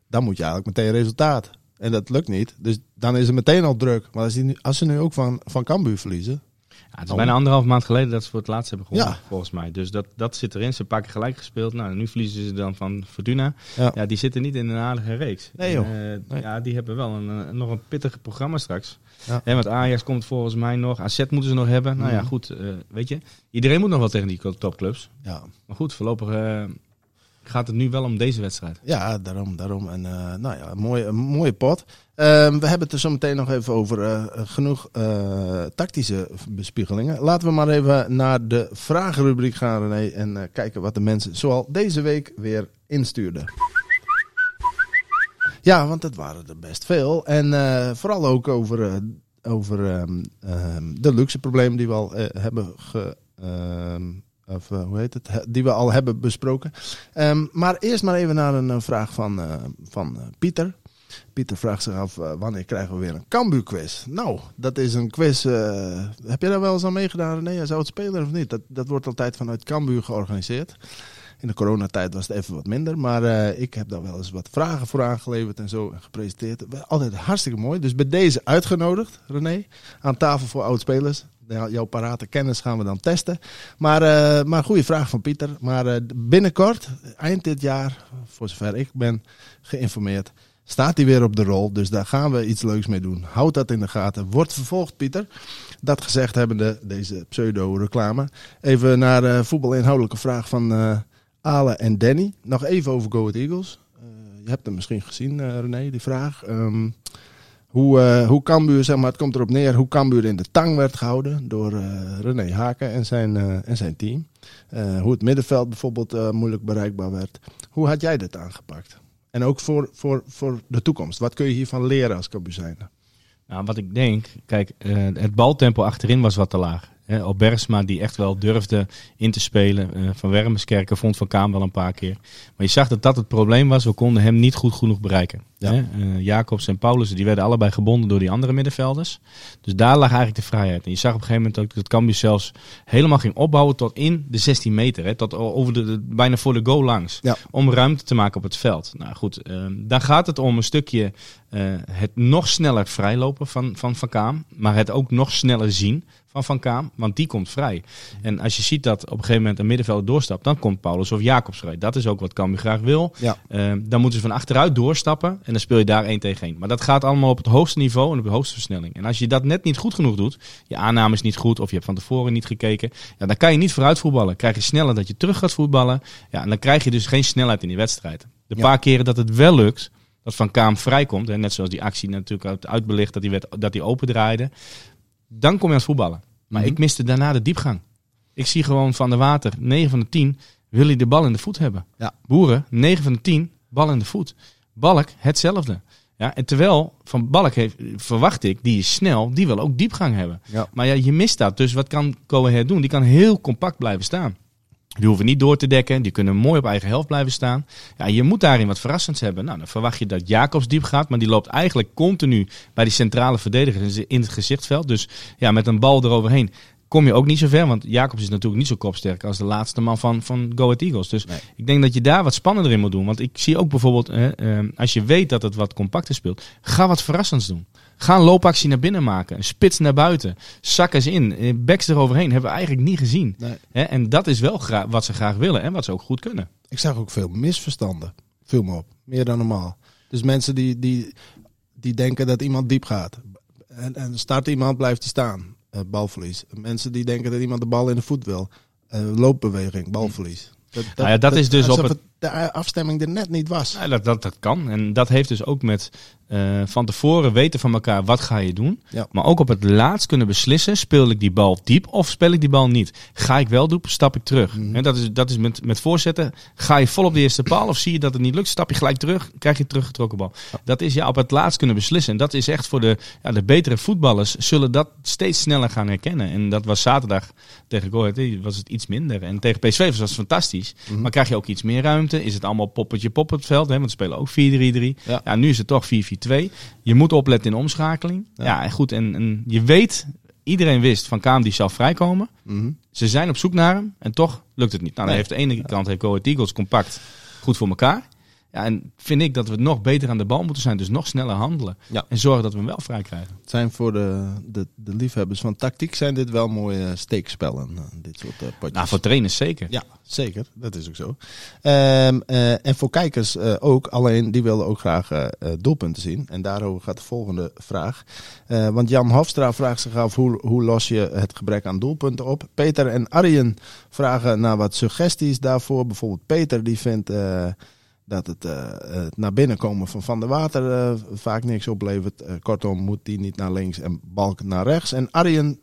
dan moet je eigenlijk meteen resultaat. En dat lukt niet. Dus dan is er meteen al druk. Maar als, die nu, als ze nu ook van, van Cambuur verliezen. Ja, het is bijna anderhalf maand geleden dat ze voor het laatst hebben gewonnen, Ja. volgens mij. Dus dat, dat zit erin. Ze keer gelijk gespeeld. Nou, nu verliezen ze dan van Fortuna. Ja. Ja, die zitten niet in een aardige reeks. Nee, joh. En, eh, Nee. Ja, die hebben wel een, eh, nog een pittig programma straks. Ja. Hè, want Ajax komt volgens mij nog. AZ moeten ze nog hebben. Nou ja, Mhm. goed. eh, weet je, iedereen moet nog wel tegen die topclubs. Ja, Maar goed, voorlopig gaat het nu wel om deze wedstrijd. ja daarom. daarom. En eh, nou ja, een mooie, een mooie pot. Ehm, we hebben het er zo meteen nog even over eh, genoeg eh, tactische bespiegelingen. Laten we maar even naar de vragenrubriek gaan, René. En kijken wat de mensen zoal deze week weer instuurden. Ja, want het waren er best veel. En vooral ook over, over ehm, ehm, de luxe problemen die we al hebben ge, of, eh, hoe heet het? He- Die we al hebben besproken. Ehm, maar eerst maar even naar een eh, vraag van, eh, van Pieter. Pieter vraagt zich af, wanneer krijgen we weer een Cambuur quiz? Nou, dat is een quiz. heb je daar wel eens aan meegedaan, René? Het spelen of niet? Dat, dat wordt altijd vanuit Cambuur georganiseerd. In de coronatijd was het even wat minder. Maar ik heb daar wel eens wat vragen voor aangeleverd en zo en gepresenteerd. Altijd hartstikke mooi. Dus bij deze uitgenodigd, René. Aan tafel voor oudspelers. Jouw parate kennis gaan we dan testen. Maar, eh maar goede vraag van Pieter. Maar eh, binnenkort, eind dit jaar, voor zover ik ben geïnformeerd, staat hij weer op de rol. Dus daar gaan we iets leuks mee doen. Houd dat in de gaten. Wordt vervolgd, Pieter. Dat gezegd hebbende, deze pseudo-reclame. Even naar de voetbalinhoudelijke vraag van Ale en Danny. Nog even over Go Ahead Eagles. Je hebt hem misschien gezien, René, die vraag. Ehm, hoe, eh hoe Cambuur, zeg maar, het komt erop neer hoe Cambuur in de tang werd gehouden door eh, René Haken en zijn, eh, en zijn team. Hoe het middenveld bijvoorbeeld moeilijk bereikbaar werd. Hoe had jij dit aangepakt? En ook voor, voor, voor de toekomst. Wat kun je hiervan leren als Cambuur? Nou, wat ik denk, kijk, het baltempo achterin was wat te laag. Hè, op Bergsma die echt wel durfde in te spelen. Eh, van Wermeskerken vond Van Kaam wel een paar keer. Maar je zag dat dat het probleem was. We konden hem niet goed genoeg bereiken. Ja. Eh, Jacobs en Paulussen die werden allebei gebonden door die andere middenvelders. Dus daar lag eigenlijk de vrijheid. En je zag op een gegeven moment ook dat Cambuur zelfs helemaal ging opbouwen tot in de 16 meter. Hè? Tot over de, de- bijna voor de goal langs. Ja. Om ruimte te maken op het veld. Nou goed, eh, daar gaat het om een stukje eh, het nog sneller vrijlopen van Van, van Kaam. Maar het ook nog sneller zien van Van Kaam. Want die komt vrij. En als je ziet dat op een gegeven moment een middenvelder doorstapt. Dan komt Paulus of Jacobs vrij. Dat is ook wat Cambuur graag wil. Ja. Eh, dan moeten ze van achteruit doorstappen. En dan speel je daar één tegen één. Maar dat gaat allemaal op het hoogste niveau en op de hoogste versnelling. En als je dat net niet goed genoeg doet. Je aanname is niet goed. Of je hebt van tevoren niet gekeken. Ja, dan kan je niet vooruit voetballen. Krijg je sneller dat je terug gaat voetballen. Ja, en dan krijg je dus geen snelheid in die wedstrijd. De Ja. paar keren dat het wel lukt. Dat Van Kaam vrijkomt. En net zoals die actie natuurlijk uit, uitbelicht. Dat hij, werd, dat hij opendraaide. Dan kom je aan het voetballen. Maar Mhm. ik miste daarna de diepgang. Ik zie gewoon van de water, 9 van de 10 wil hij de bal in de voet hebben. Ja. Boeren, 9 van de 10, bal in de voet. Balk, hetzelfde. Ja, en terwijl van Balk heeft, verwacht ik, die is snel, die wil ook diepgang hebben. Ja. Maar ja, je mist dat. Dus wat kan Ahead doen? Die kan heel compact blijven staan. Die hoeven niet door te dekken. Die kunnen mooi op eigen helft blijven staan. Ja, je moet daarin wat verrassends hebben. Nou, dan verwacht je dat Jacobs diep gaat. Maar die loopt eigenlijk continu bij die centrale verdedigers in het gezichtsveld. Dus ja, met een bal eroverheen kom je ook niet zo ver. Want Jacobs is natuurlijk niet zo kopsterk als de laatste man van, van Go Ahead Eagles. Dus Nee. ik denk dat je daar wat spannender in moet doen. Want ik zie ook bijvoorbeeld, eh, eh, als je weet dat het wat compacter speelt, ga wat verrassends doen. Ga een loopactie naar binnen maken. Een spits naar buiten. Zak eens in. Eh, Backs eroverheen. Hebben we eigenlijk niet gezien. Nee. En dat is wel wat ze graag willen en wat ze ook goed kunnen. Ik zag ook veel misverstanden. Viel me op. Meer dan normaal. Dus mensen die, die, die denken dat iemand diep gaat. En, en start iemand, blijft hij staan. Eh, balverlies. Mensen die denken dat iemand de bal in de voet wil. Eh, loopbeweging, balverlies. Dat, Nou ja, dat is dus op het- de afstemming er net niet was. Ja, dat, dat, dat kan. En dat heeft dus ook met eh, van tevoren weten van elkaar wat ga je doen. Ja. Maar ook op het laatst kunnen beslissen, speel ik die bal diep of speel ik die bal niet. Ga ik wel doen, stap ik terug. Mhm. En dat is, dat is met, met voorzetten. Ga je vol op de eerste paal of zie je dat het niet lukt, stap je gelijk terug, krijg je teruggetrokken bal. Dat is ja op het laatst kunnen beslissen. En dat is echt voor de, ja, de betere voetballers zullen dat steeds sneller gaan herkennen. En dat was zaterdag tegen Go was het iets minder. En tegen PSV was het fantastisch. Mhm. Maar krijg je ook iets meer ruimte? Is het allemaal poppetje pop het veld? Hè? Want we spelen ook 4-3-3. Ja. Ja. nu is het toch 4-4-2. Je moet opletten in omschakeling. Ja. Ja, en goed. En, en je weet, iedereen wist van Kaam die zal vrijkomen. Mhm. Ze zijn op zoek naar hem en toch lukt het niet. Nou, dan Nee. heeft de ene kant heeft Go Eagles compact goed voor elkaar. Ja, en vind ik dat we nog beter aan de bal moeten zijn. Dus nog sneller handelen. Ja. En zorgen dat we hem wel vrij krijgen. Het zijn voor de, de, de liefhebbers van tactiek zijn dit wel mooie steekspellen. eh, dit soort eh, potjes. Nou, voor trainers zeker. Ja, zeker. Dat is ook zo. Ehm, eh, en voor kijkers eh, ook. Alleen die willen ook graag doelpunten zien. En daarover gaat de volgende vraag. Eh, want Jan Hofstra vraagt zich af hoe, hoe los je het gebrek aan doelpunten op. Peter en Arjen vragen naar wat suggesties daarvoor. Bijvoorbeeld Peter die vindt eh, dat het, eh, het naar binnen komen van Van der Water eh, vaak niks oplevert. Eh, kortom moet die niet naar links en Balk naar rechts. En Arjen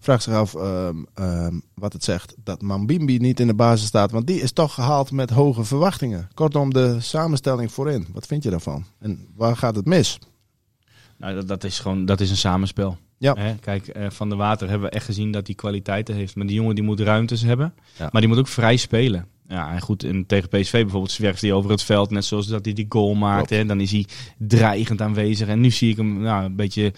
vraagt zich af ehm, ehm, wat het zegt dat Mambimbi niet in de basis staat. Want die is toch gehaald met hoge verwachtingen. Kortom, de samenstelling voorin. Wat vind je daarvan? En waar gaat het mis? Nou, dat, dat is gewoon dat is een samenspel. Ja. Hè, kijk, Van der Water hebben we echt gezien dat hij kwaliteiten heeft. Maar die jongen die moet ruimtes hebben. Ja. Maar die moet ook vrij spelen. Ja, en goed, en tegen PSV bijvoorbeeld zwerft hij over het veld. Net zoals dat hij die goal maakte. En dan is hij dreigend aanwezig. En nu zie ik hem nou, een beetje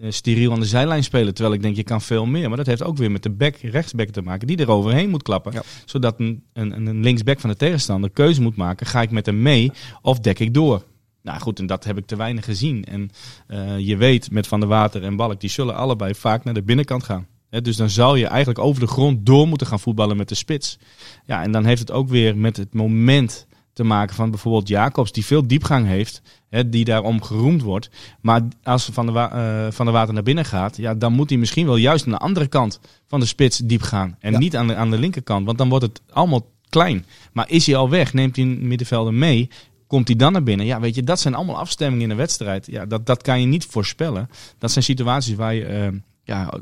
eh, steriel aan de zijlijn spelen. Terwijl ik denk, je kan veel meer. Maar dat heeft ook weer met de back, rechtsback te maken. Die er overheen moet klappen. Ja. Zodat een, een, een linksback van de tegenstander keuze moet maken. Ga ik met hem mee of dek ik door? Nou goed, en dat heb ik te weinig gezien. En eh, je weet met Van der Water en Balk, die zullen allebei vaak naar de binnenkant gaan. Dus dan zou je eigenlijk over de grond door moeten gaan voetballen met de spits. Ja, en dan heeft het ook weer met het moment te maken van bijvoorbeeld Jacobs, die veel diepgang heeft, hè, die daarom geroemd wordt. Maar als Van Wa- eh, van der Water naar binnen gaat, ja, dan moet hij misschien wel juist aan de andere kant van de spits diep gaan. En Ja. niet aan de, aan de linkerkant, want dan wordt het allemaal klein. Maar is hij al weg, neemt hij een middenvelder mee, Komt hij dan naar binnen? Ja, weet je, dat zijn allemaal afstemmingen in een wedstrijd. Ja, dat, dat kan je niet voorspellen. Dat zijn situaties waar je, eh, ja,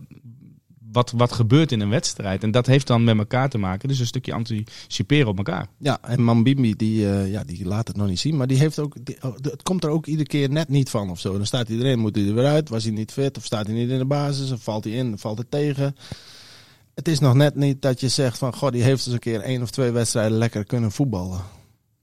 wat, wat gebeurt in een wedstrijd. En dat heeft dan met elkaar te maken. Dus een stukje anticiperen op elkaar. Ja, en Mambimbi, die, eh, ja, die laat het nog niet zien. Maar die heeft ook, oh, het komt er ook iedere keer net niet van of zo. Dan staat iedereen, moet hij er weer uit? Was hij niet fit? Of staat hij niet in de basis? Of valt hij in? Of valt het tegen? Het is nog net niet dat je zegt van, goh, die heeft eens een keer één of twee wedstrijden lekker kunnen voetballen.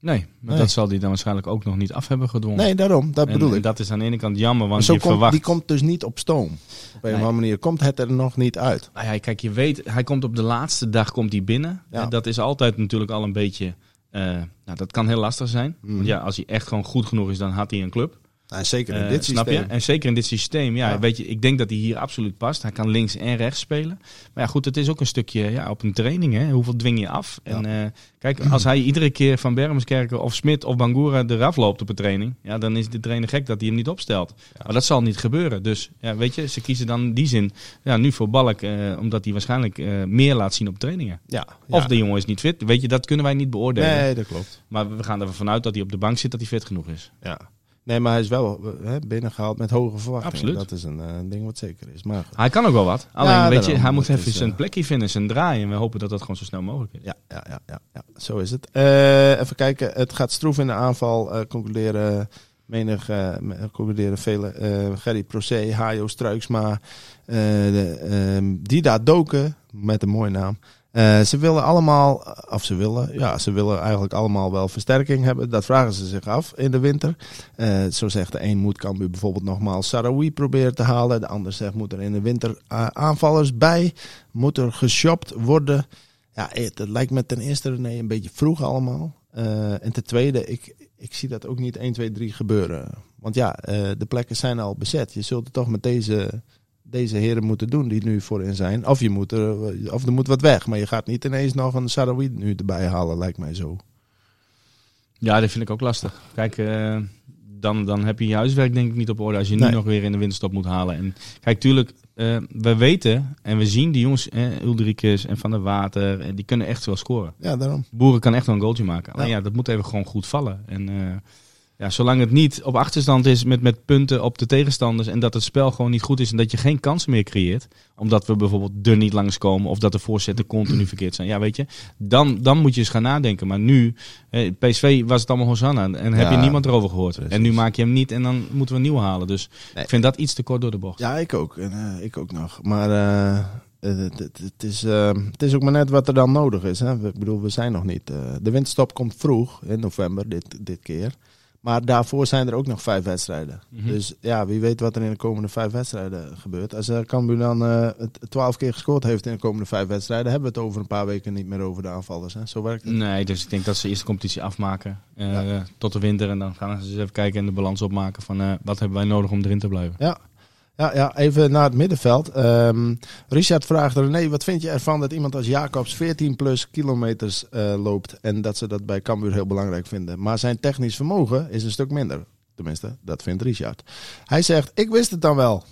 Nee, maar Nee. dat zal hij dan waarschijnlijk ook nog niet af hebben gedwongen. Nee, daarom, dat en, bedoel en ik. dat is aan de ene kant jammer, want je komt, verwacht... die komt dus niet op stoom. Op een of andere manier komt het er nog niet uit. Nou ja, kijk, je weet, hij komt op de laatste dag komt hij binnen. Ja. Dat is altijd natuurlijk al een beetje... eh, nou, dat kan heel lastig zijn. Mhm. Want ja, als hij echt gewoon goed genoeg is, dan had hij een club. Nou, zeker in Eh, dit systeem. je? En zeker in dit systeem. Ja, Ja. Weet je, ik denk dat hij hier absoluut past. Hij kan links en rechts spelen. Maar ja, goed, het is ook een stukje ja, op een training. Hè? Hoeveel dwing je af? En eh, kijk, als hij iedere keer van Bermeskerken of Smit of Bangura eraf loopt op een training, ja, dan is de trainer gek dat hij hem niet opstelt. Maar dat zal niet gebeuren. Dus ja, weet je, ze kiezen dan in die zin ja, nu voor Balk, eh, omdat hij waarschijnlijk meer laat zien op trainingen. Ja, Of de jongen is niet fit. Weet je, dat kunnen wij niet beoordelen. Nee, dat klopt. Maar we gaan ervan uit dat hij op de bank zit, dat hij fit genoeg is. Ja. Nee, maar hij is wel hè, binnengehaald met hoge verwachtingen. Absoluut. Dat is een eh, ding wat zeker is. Maar goed. Hij kan ook wel wat. Alleen, Ja, weet je, hij moet even is, zijn eh, plekje vinden, zijn draai. En we hopen dat dat gewoon zo snel mogelijk is. Ja, ja, ja, ja, ja, zo is het. Eh, even kijken, het gaat stroef in de aanval. eh concluderen menig, me- concluderen vele. eh Gerry Procé, Hajo Struiksma, eh de, ehm, Dida Doken, met een mooie naam. Eh, ze willen allemaal, of ze willen, ja, ze willen eigenlijk allemaal wel versterking hebben. Dat vragen ze zich af in de winter. Eh, zo zegt de een moet Cambuur bijvoorbeeld nogmaals Sarawi proberen te halen. De ander zegt moet er in de winter eh, aanvallers bij. Moet er geshopt worden. Ja, het, lijkt me ten eerste René een beetje vroeg allemaal. En ten tweede, ik, ik zie dat ook niet 1, 2, 3 gebeuren. Want ja, de plekken zijn al bezet. Je zult het toch met deze, deze heren moeten doen die nu voorin zijn. Of, je moet er, of er moet wat weg. Maar je gaat niet ineens nog een Sarawi nu erbij halen, lijkt mij zo. Ja, dat vind ik ook lastig. Kijk, eh, dan, dan heb je je huiswerk denk ik niet op orde als je nu nog weer in de winterstop moet halen. En kijk, tuurlijk, eh, we weten en we zien die jongens, eh, en Van der Water, en die kunnen echt wel scoren. Ja, daarom. Boeren kan echt wel een goaltje maken. Alleen Ja. ja, dat moet even gewoon goed vallen. En eh, ja, zolang het niet op achterstand is met, met punten op de tegenstanders en dat het spel gewoon niet goed is en dat je geen kansen meer creëert, omdat we bijvoorbeeld er niet langskomen of dat de voorzetten continu verkeerd zijn. Ja, weet je, dan, dan moet je eens gaan nadenken. Maar nu, eh, PSV was het allemaal Hosanna en heb je niemand erover gehoord. precies. En nu maak je hem niet en dan moeten we een nieuwe halen. Dus Nee. ik vind dat iets te kort door de bocht. Ja, ik ook. En, eh, ik ook nog. Maar eh, eh, het, is, het is ook maar net wat er dan nodig is. Hè. Ik bedoel, we zijn nog niet. de winterstop komt vroeg in november dit, dit keer. Maar daarvoor zijn er ook nog vijf wedstrijden. Mhm. Dus ja, wie weet wat er in de komende vijf wedstrijden gebeurt. Als uh, Cambuur dan eh, het twaalf keer gescoord heeft in de komende vijf wedstrijden... hebben we het over een paar weken niet meer over de aanvallers. Hè. Zo werkt het. Nee, dus ik denk dat ze eerst de competitie afmaken eh, Ja. tot de winter. En dan gaan ze eens even kijken en de balans opmaken van eh, wat hebben wij nodig om erin te blijven. Ja. Ja, ja, even naar het middenveld. Ehm, Richard vraagt René, wat vind je ervan dat iemand als Jacobs 14 plus kilometers eh, loopt en dat ze dat bij Cambuur heel belangrijk vinden. Maar zijn technisch vermogen is een stuk minder. Tenminste, dat vindt Richard. Hij zegt, ik wist het dan wel.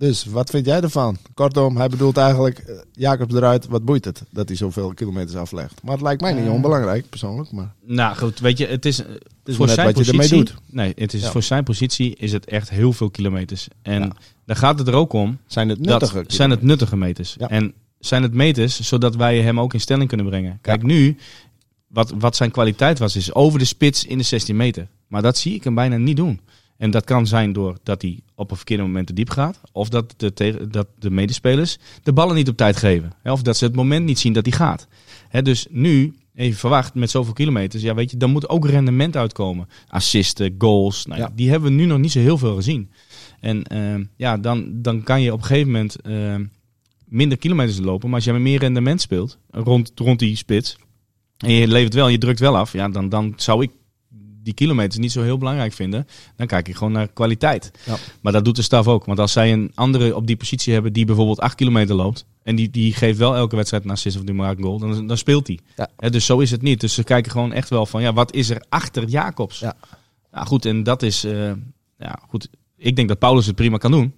Dus wat vind jij ervan? Kortom, hij bedoelt eigenlijk, eh, Jacobs eruit, wat boeit het dat hij zoveel kilometers aflegt. Maar het lijkt mij niet Eh. onbelangrijk, persoonlijk. Maar Nou goed, weet je, het is, eh, het is voor zijn wat je positie. ermee doet. Nee, het is Ja. voor zijn positie is het echt heel veel kilometers. En Ja. daar gaat het er ook om. Zijn het Dat nuttige zijn het nuttige meters. Ja. En zijn het meters zodat wij hem ook in stelling kunnen brengen. Kijk, nu, wat, wat zijn kwaliteit was, is over de spits in de 16 meter. Maar dat zie ik hem bijna niet doen. En dat kan zijn doordat hij op een verkeerde moment te diep gaat. Of dat de, dat de medespelers de ballen niet op tijd geven. Of dat ze het moment niet zien dat hij gaat. Hè, dus nu, even verwacht met zoveel kilometers. Ja, weet je, dan moet ook rendement uitkomen. Assisten, goals. Nou, ja. Die hebben we nu nog niet zo heel veel gezien. En ehm, ja, dan, dan kan je op een gegeven moment ehm, minder kilometers lopen. Maar als je met meer rendement speelt rond, rond die spits. En je levert wel, je drukt wel af. Ja, dan, dan zou ik die kilometers niet zo heel belangrijk vinden. Dan kijk ik gewoon naar kwaliteit. Ja. Maar dat doet de staf ook. Want als zij een andere op die positie hebben die bijvoorbeeld 8 kilometer loopt. En die, die geeft wel elke wedstrijd een assist of die maakt een goal. Dan, dan speelt hij. Ja. Dus zo is het niet. Dus ze kijken gewoon echt wel van ja, wat is er achter Jacobs? Ja. Nou goed, en dat is eh, ja goed. Ik denk dat Paulus het prima kan doen.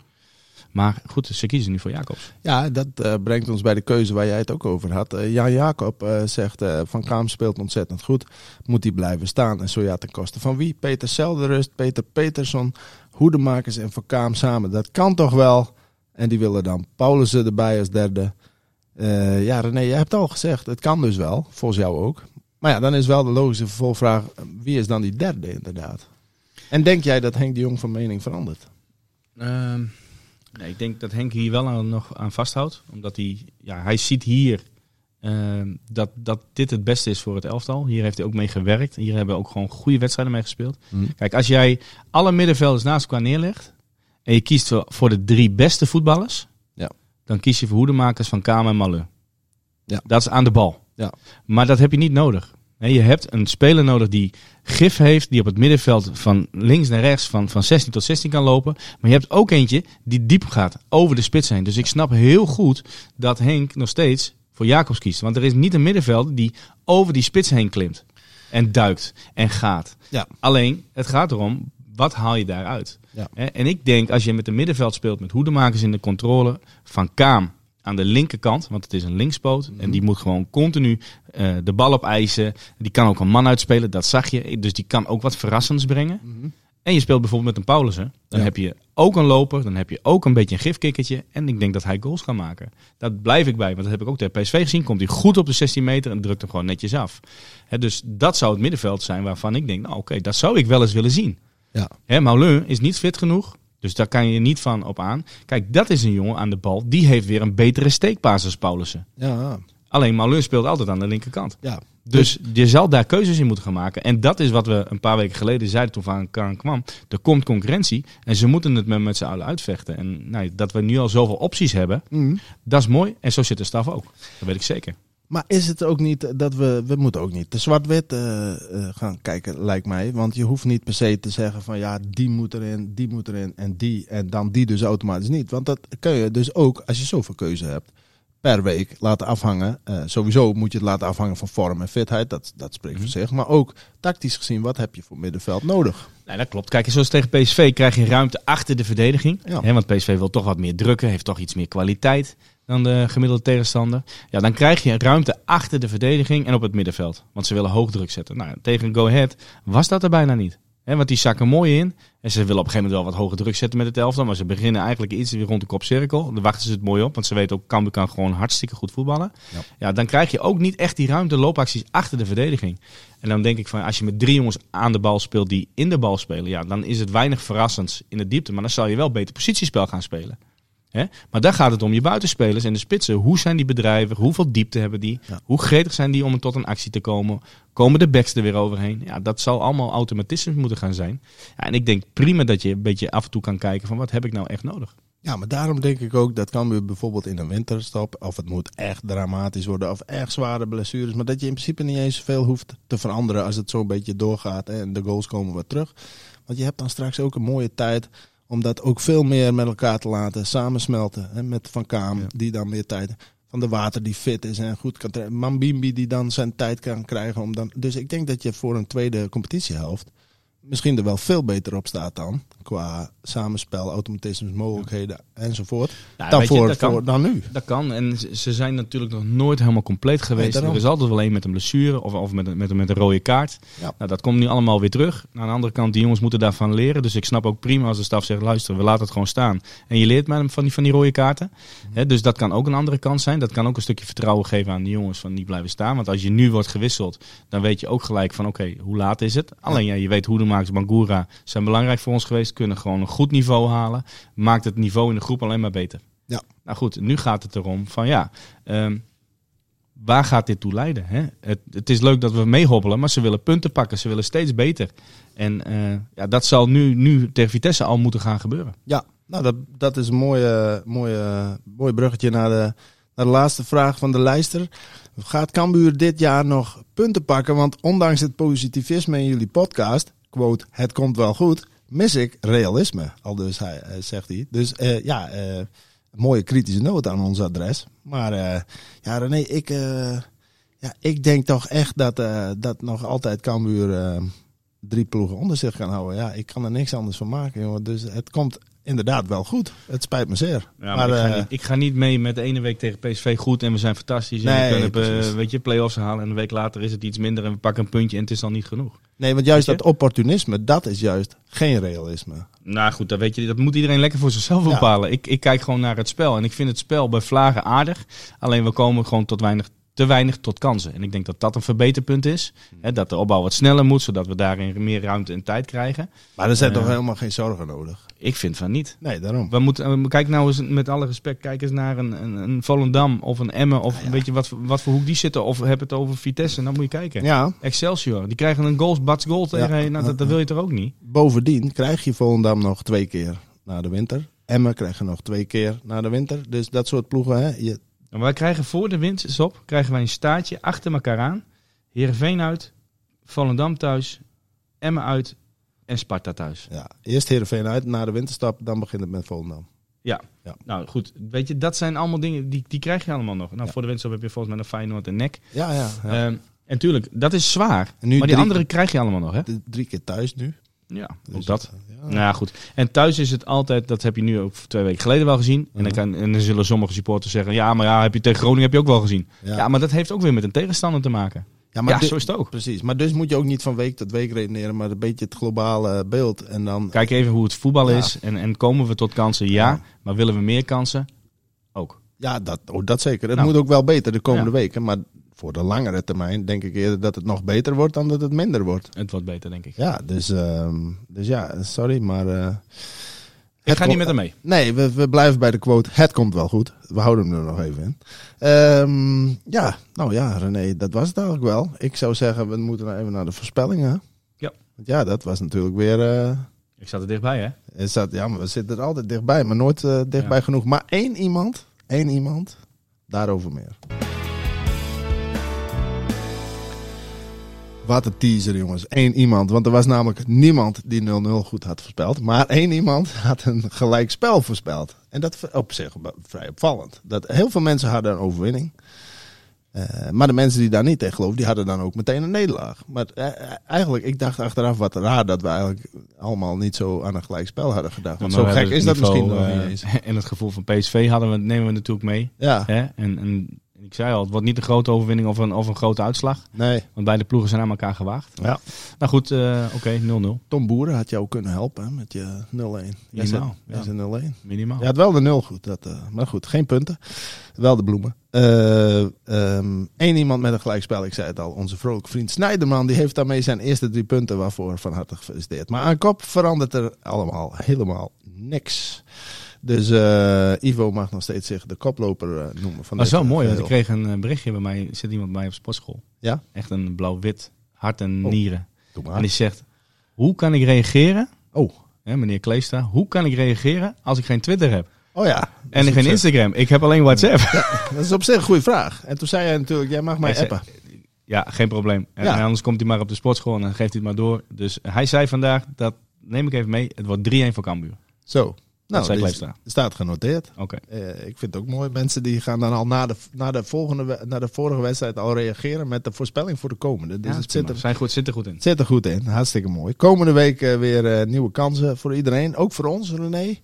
Maar goed, ze kiezen nu voor Jacobs. Ja, dat eh, brengt ons bij de keuze waar jij het ook over had. Eh, Jan Jacob eh, zegt, eh, Van Kaam speelt ontzettend goed. Moet hij blijven staan? En zo ja, ten koste van wie? Peter Selderust, Peter Peterson, Hoedemakers en Van Kaam samen. Dat kan toch wel? En die willen dan Paulussen erbij als derde. Eh, ja, René, je hebt al gezegd, het kan dus wel. Volgens jou ook. Maar ja, dan is wel de logische vervolgvraag, wie is dan die derde inderdaad? En denk jij dat Henk de Jong van mening verandert? Ehm, nee, ik denk dat Henk hier wel aan, nog aan vasthoudt. Omdat hij, ja, hij ziet hier ehm, dat, dat dit het beste is voor het elftal. Hier heeft hij ook mee gewerkt. Hier hebben we ook gewoon goede wedstrijden mee gespeeld. Kijk, als jij alle middenvelders naast elkaar neerlegt en je kiest voor, de drie beste voetballers, Ja. dan kies je voor hoedemakers van Kamer en Maleu. Ja. Dat is aan de bal. Ja. Maar dat heb je niet nodig. Nee, je hebt een speler nodig die gif heeft, die op het middenveld van links naar rechts van, van 16 tot 16 kan lopen. Maar je hebt ook eentje die diep gaat, over de spits heen. Dus ik snap heel goed dat Henk nog steeds voor Jacobs kiest. Want er is niet een middenveld die over die spits heen klimt. En duikt en gaat. Ja. Alleen, het gaat erom, wat haal je daaruit? Ja. En ik denk, als je met een middenveld speelt met hoedemakers in de controle, van Kaam aan de linkerkant, want het is een linkspoot. En die moet gewoon continu eh, de bal opeisen. Die kan ook een man uitspelen, dat zag je. Dus die kan ook wat verrassends brengen. En je speelt bijvoorbeeld met een Paulussen. Dan Ja. heb je ook een loper, dan heb je ook een beetje een gifkikkertje. En ik denk dat hij goals kan maken. Dat blijf ik bij, want dat heb ik ook tegen PSV gezien. Komt hij goed op de 16 meter en drukt hem gewoon netjes af. Dus dat zou het middenveld zijn waarvan ik denk, nou oké, dat zou ik wel eens willen zien. Ja. Hè, Maulin is niet fit genoeg. Dus daar kan je niet van op aan. Kijk, dat is een jongen aan de bal. Die heeft weer een betere steekpaas als Paulussen. Ja, Alleen Maulin speelt altijd aan de linkerkant. ja. Dus je zal daar keuzes in moeten gaan maken. En dat is wat we een paar weken geleden zeiden toen Van Karn kwam. Er komt concurrentie en ze moeten het met, met z'n allen uitvechten. En nou, dat we nu al zoveel opties hebben, Mhm. dat is mooi. En zo zit de staf ook. Dat weet ik zeker. Maar is het ook niet dat we, we moeten ook niet te zwart-wit eh, eh, gaan kijken, lijkt mij. Want je hoeft niet per se te zeggen van ja, die moet erin, die moet erin en die en dan die dus automatisch niet. Want dat kun je dus ook, als je zoveel keuze hebt, per week laten afhangen. Eh, sowieso moet je het laten afhangen van vorm en fitheid, dat, dat spreekt voor zich. Maar ook tactisch gezien, wat heb je voor middenveld nodig? Nee, dat klopt. Kijk, zoals tegen PSV krijg je ruimte achter de verdediging. Ja. Hè, want PSV wil toch wat meer drukken, heeft toch iets meer kwaliteit dan de gemiddelde tegenstander. Ja, dan krijg je ruimte achter de verdediging en op het middenveld. Want ze willen hoog druk zetten. Nou, tegen Go Ahead was dat er bijna niet. Hè, want die zakken mooi in. En ze willen op een gegeven moment wel wat hoger druk zetten met het elftal. Maar ze beginnen eigenlijk iets weer rond de kopcirkel. Dan wachten ze het mooi op. Want ze weten ook, Cambuur kan gewoon hartstikke goed voetballen. Ja. Ja. dan krijg je ook niet echt die ruimte loopacties achter de verdediging. En dan denk ik van, als je met drie jongens aan de bal speelt die in de bal spelen. Ja, dan is het weinig verrassends in de diepte. Maar dan zal je wel beter positiespel gaan spelen. Hè? Maar daar gaat het om je buitenspelers en de spitsen. Hoe zijn die bedrijven? Hoeveel diepte hebben die? Ja. Hoe gretig zijn die om tot een actie te komen? Komen de backs er weer overheen? Ja, dat zal allemaal automatisme moeten gaan zijn. Ja, en ik denk prima dat je een beetje af en toe kan kijken van wat heb ik nou echt nodig? Ja, maar daarom denk ik ook dat kan weer bijvoorbeeld in een winterstop, of het moet echt dramatisch worden, of echt zware blessures, maar dat je in principe niet eens veel hoeft te veranderen als het zo een beetje doorgaat hè, en de goals komen wat terug. Want je hebt dan straks ook een mooie tijd om dat ook veel meer met elkaar te laten samensmelten. Hè, met Van Kaam, Ja. die dan meer tijd. Van de Water die fit is en goed kan trainen. Mambimbi die dan zijn tijd kan krijgen. Om dan, dus ik denk dat je voor een tweede competitiehelft misschien er wel veel beter op staat dan. Qua samenspel, automatismes, mogelijkheden enzovoort. Ja, dan, je, voor, dat kan. dan nu. Dat kan. En ze- zijn natuurlijk nog nooit helemaal compleet geweest. er is altijd wel een met een blessure of, of met, een, met, met een rode kaart. Ja. Nou, dat komt nu allemaal weer terug. Aan de andere kant, die jongens moeten daarvan leren. Dus ik snap ook prima als de staf zegt, luister, we laten het gewoon staan. En je leert met hem van die, van die rode kaarten. Mhm. Dus dat kan ook een andere kant zijn. Dat kan ook een stukje vertrouwen geven aan die jongens van die blijven staan. Want als je nu wordt gewisseld, dan weet je ook gelijk van oké, hoe laat is het? Alleen ja, je weet hoe de makers Bangura zijn belangrijk voor ons geweest. Kunnen gewoon een goed niveau halen. Maakt het niveau in de groep alleen maar beter. Ja. Nou goed, nu gaat het erom van ja, ehm, waar gaat dit toe leiden? Hè? Het, het is leuk dat we meehobbelen, maar ze willen punten pakken. Ze willen steeds beter. En eh, ja, dat zal nu, nu tegen Vitesse al moeten gaan gebeuren. Ja, nou dat, dat is een mooie, mooie, mooi bruggetje naar de, naar de laatste vraag van de lijster. Gaat Cambuur dit jaar nog punten pakken? Want ondanks het positivisme in jullie podcast, quote, het komt wel goed, mis ik realisme. Al dus hij, eh, zegt hij. Dus eh, ja, eh, mooie kritische noot aan ons adres. Maar eh, ja, René, ik, ja, ik denk toch echt dat, dat nog altijd Cambuur drie ploegen onder zich kan houden. Ja, ik kan er niks anders van maken, jongen. Dus het komt inderdaad wel goed. Het spijt me zeer. Ja, maar, ik, ga niet, ik ga niet mee met de ene week tegen PSV goed en we zijn fantastisch. En Nee, we kunnen weet je, play-offs halen en een week later is het iets minder en we pakken een puntje en het is dan niet genoeg. Nee, want juist dat opportunisme, dat is juist geen realisme. Nou goed, dat, weet je, dat moet iedereen lekker voor zichzelf Ja. bepalen. Ik, ik kijk gewoon naar het spel. En ik vind het spel bij Vlagen aardig. Alleen we komen gewoon tot weinig, te weinig tot kansen. En ik denk dat dat een verbeterpunt is. Hè, dat de opbouw wat sneller moet, zodat we daarin meer ruimte en tijd krijgen. Maar er zijn Ja. toch helemaal geen zorgen nodig? Ik vind van niet. Nee, daarom. We moeten, eh, kijk nou eens met alle respect, kijk eens naar een, een, een Volendam of een Emmen. Of weet je wat, voor- wat voor hoek die zitten. Of heb het over Vitesse. Dan moet je kijken. Ja, Excelsior, die krijgen een goals, bats goal tegen. Ja. Nou, dat, dat wil je toch ook niet? bovendien krijg je Volendam nog twee keer na de winter. Emmen krijg je nog twee keer na de winter. Dus dat soort ploegen, hè. Je, En wij krijgen voor de winterstop krijgen wij een staartje achter elkaar aan. Heerenveen uit, Volendam thuis, Emmen uit en Sparta thuis. ja, eerst Heerenveen uit, na de winterstap, dan begint het met Volendam. Nou goed, weet je, dat zijn allemaal dingen die, die krijg je allemaal nog. Nou, Ja. voor de winterstop heb je volgens mij nog Feyenoord en NEC. Ja, ja. ja. Ehm, en tuurlijk, dat is zwaar. En nu maar die drie- andere krijg je allemaal nog, hè? Drie keer thuis nu. Ja, Dus ook dat. Ja. Nou ja, goed. En thuis is het altijd, dat heb je nu ook twee weken geleden wel gezien. En, dan Mhm. kan, en dan zullen sommige supporters zeggen, ja, maar ja, heb je tegen Groningen heb je ook wel gezien. Ja. Ja, maar dat heeft ook weer met een tegenstander te maken. Ja, maar ja, zo is het ook. Precies, maar dus moet je ook niet van week tot week redeneren, maar een beetje het globale beeld. En dan, Kijk even hoe het voetbal is. En, en komen we tot kansen? Ja. Maar willen we meer kansen? Ook. ja, dat, oh, dat zeker. Het Nou. moet ook wel beter de komende weken, maar voor de langere termijn denk ik eerder dat het nog beter wordt dan dat het minder wordt. Het wordt beter, denk ik. Ja, dus, ehm, dus ja, sorry, maar... eh, ik het ga niet met hem mee. Nee, we, we blijven bij de quote, het komt wel goed. We houden hem er nog even in. Ehm, ja, nou ja, René, dat was het eigenlijk wel. Ik zou zeggen, we moeten nou even naar de voorspellingen. Ja. Want ja, dat was natuurlijk weer... eh, Ik zat er dichtbij, hè? Het staat, ja, maar we zitten er altijd dichtbij, maar nooit eh, dichtbij genoeg. Maar één iemand, één iemand, daarover meer. Wat een teaser, jongens. Eén iemand. Want er was namelijk niemand die 0-0 goed had voorspeld. Maar één iemand had een gelijk spel voorspeld. En dat op zich vrij opvallend. Dat heel veel mensen hadden een overwinning. Eh, maar de mensen die daar niet tegen geloofden, die hadden dan ook meteen een nederlaag. Maar eh, eigenlijk, ik dacht achteraf wat raar dat we eigenlijk allemaal niet zo aan een gelijk spel hadden gedacht. Want zo gek is dat misschien nog eh, niet eens. En het gevoel van PSV hadden we, nemen we natuurlijk mee. Ja, Hè? En, en ik zei al, het wordt niet een grote overwinning of een, of een grote uitslag. nee. Want beide ploegen zijn aan elkaar gewaagd. Ja. Nou goed, eh, oké, 0-0. Tom Boeren had jou kunnen helpen hè, met je 0-1. Jij zei- Minimaal, jij ja. zei 0-1. Minimaal. Je had wel de 0 goed. Dat, eh, maar goed, geen punten. Wel de bloemen. Eén iemand met een gelijkspel, ik zei het al. Onze vrolijke vriend Snijderman. Die heeft daarmee zijn eerste drie punten. Waarvoor van harte gefeliciteerd. Maar aan kop verandert er allemaal helemaal niks. Dus eh, Ivo mag nog steeds zich de koploper eh, noemen. Van Dat is wel mooi, want ik kreeg een eh, berichtje bij mij. Zit iemand bij op sportschool. Ja? Echt een blauw-wit hart en Oh. nieren. En die zegt, hoe kan ik reageren, Oh. hè, meneer Kleestra, hoe kan ik reageren als ik geen Twitter heb? Oh ja. En geen zich- Instagram. Ik heb alleen WhatsApp. Dat is op zich een goede vraag. En toen zei hij natuurlijk, jij mag mij appen. Ja, geen probleem. En Ja. anders komt hij maar op de sportschool en dan geeft hij het maar door. Dus hij zei vandaag, dat neem ik even mee, het wordt 3-1 voor Cambuur. Zo. Nou, dit Kleefstra. staat genoteerd. Oké. Eh, ik vind het ook mooi. Mensen die gaan dan al na de, na de, volgende, na de vorige wedstrijd al reageren met de voorspelling voor de komende. Dus Ja, het zit er, zijn goed, zit er goed in. zit er goed in. Hartstikke mooi. Komende week eh, weer eh, nieuwe kansen voor iedereen. Ook voor ons, René.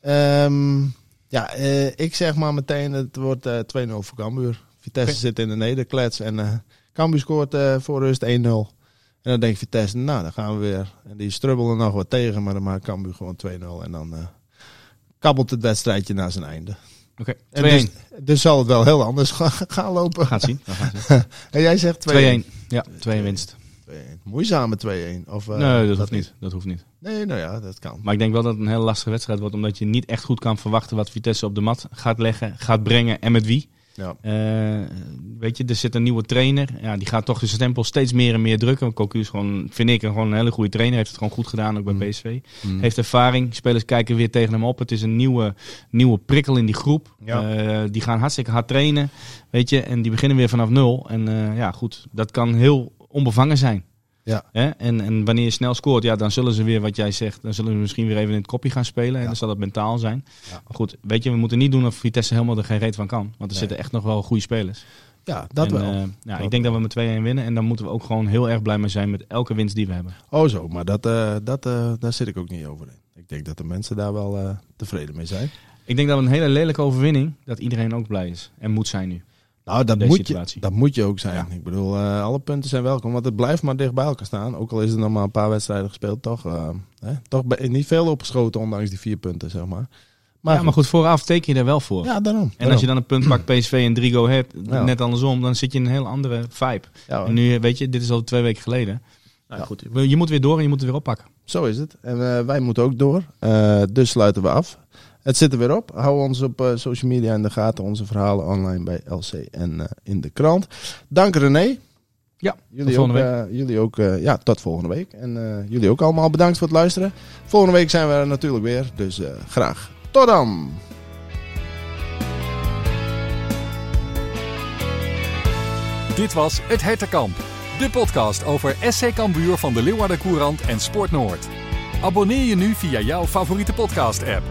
Ehm, ja, ik zeg maar meteen, het wordt eh 2-0 voor Cambuur. Vitesse zit in de nederklets en Cambuur scoort voor rust 1-0. En dan denkt Vitesse, nou, dan gaan we weer. En die strubbelen nog wat tegen, maar dan maakt Cambuur gewoon 2-0. En dan kabbelt het wedstrijdje naar zijn einde. Oké, 2-1. En dus, dus zal het wel heel anders gaan, lopen. We gaan het zien. We gaan het zien. En jij zegt 2-1. 2-1. Ja, 2 winst. 2-1. Moeizame 2-1. Of, eh, nee, dat hoeft niet. Dat hoeft niet. Nee, nou ja, dat kan. Maar ik denk wel dat het een hele lastige wedstrijd wordt. Omdat je niet echt goed kan verwachten wat Vitesse op de mat gaat leggen, gaat brengen en met wie. Ja. Eh, weet je, er zit een nieuwe trainer. Ja, die gaat toch de stempel steeds meer en meer drukken. Cocu is gewoon, vind ik, een, gewoon een hele goede trainer. Heeft het gewoon goed gedaan, ook bij Mm. PSV. Heeft ervaring. Spelers kijken weer tegen hem op. Het is een nieuwe, nieuwe prikkel in die groep. Ja. Eh, die gaan hartstikke hard trainen. Weet je, en die beginnen weer vanaf nul. En eh, ja, goed, dat kan heel onbevangen zijn. Ja. Hè? En, en wanneer je snel scoort, ja, dan zullen ze weer, wat jij zegt, dan zullen ze misschien weer even in het kopje gaan spelen. En Ja. dan zal het mentaal zijn. Ja. Maar goed, weet je, we moeten niet doen of Vitesse helemaal er geen reet van kan. Want er Nee. zitten echt nog wel goede spelers. Ja, dat en, wel. eh, ja, Dat ik denk dat we met 2-1 winnen. En dan moeten we ook gewoon heel erg blij mee zijn met elke winst die we hebben. Oh zo, maar dat, eh, dat, eh, daar zit ik ook niet over in. Ik denk dat de mensen daar wel tevreden mee zijn. Ik denk dat we een hele lelijke overwinning, dat iedereen ook blij is. En moet zijn nu. Nou, dat moet, je, dat moet je ook zijn. Ja. Ik bedoel, eh, alle punten zijn welkom. Want het blijft maar dicht bij elkaar staan. Ook al is er nog maar een paar wedstrijden gespeeld, toch, eh, hè, toch niet veel opgeschoten, ondanks die vier punten, zeg maar. Maar, ja, maar goed, vooraf teken je er wel voor. Ja, daarom. En als je dan een punt pakt PSV en drie go hebt, Ja. net andersom, dan zit je in een heel andere vibe. Ja. En nu, weet je, dit is al twee weken geleden. Nou, Ja. goed, je moet weer door en je moet het weer oppakken. Zo is het. En eh, wij moeten ook door. Eh, dus sluiten we af. Het zit er weer op. Hou ons op eh, social media in de gaten. Onze verhalen online bij LC en eh, in de krant. Dank René. Ja, Jullie tot ook, volgende eh, jullie ook eh, ja, tot volgende week. En eh, jullie ook allemaal bedankt voor het luisteren. Volgende week zijn we er natuurlijk weer. Dus eh, graag. Tot dan. Dit was Het Hertenkamp, de podcast over SC Cambuur van de Leeuwarden Courant en Sport Noord. Abonneer je nu via jouw favoriete podcast-app.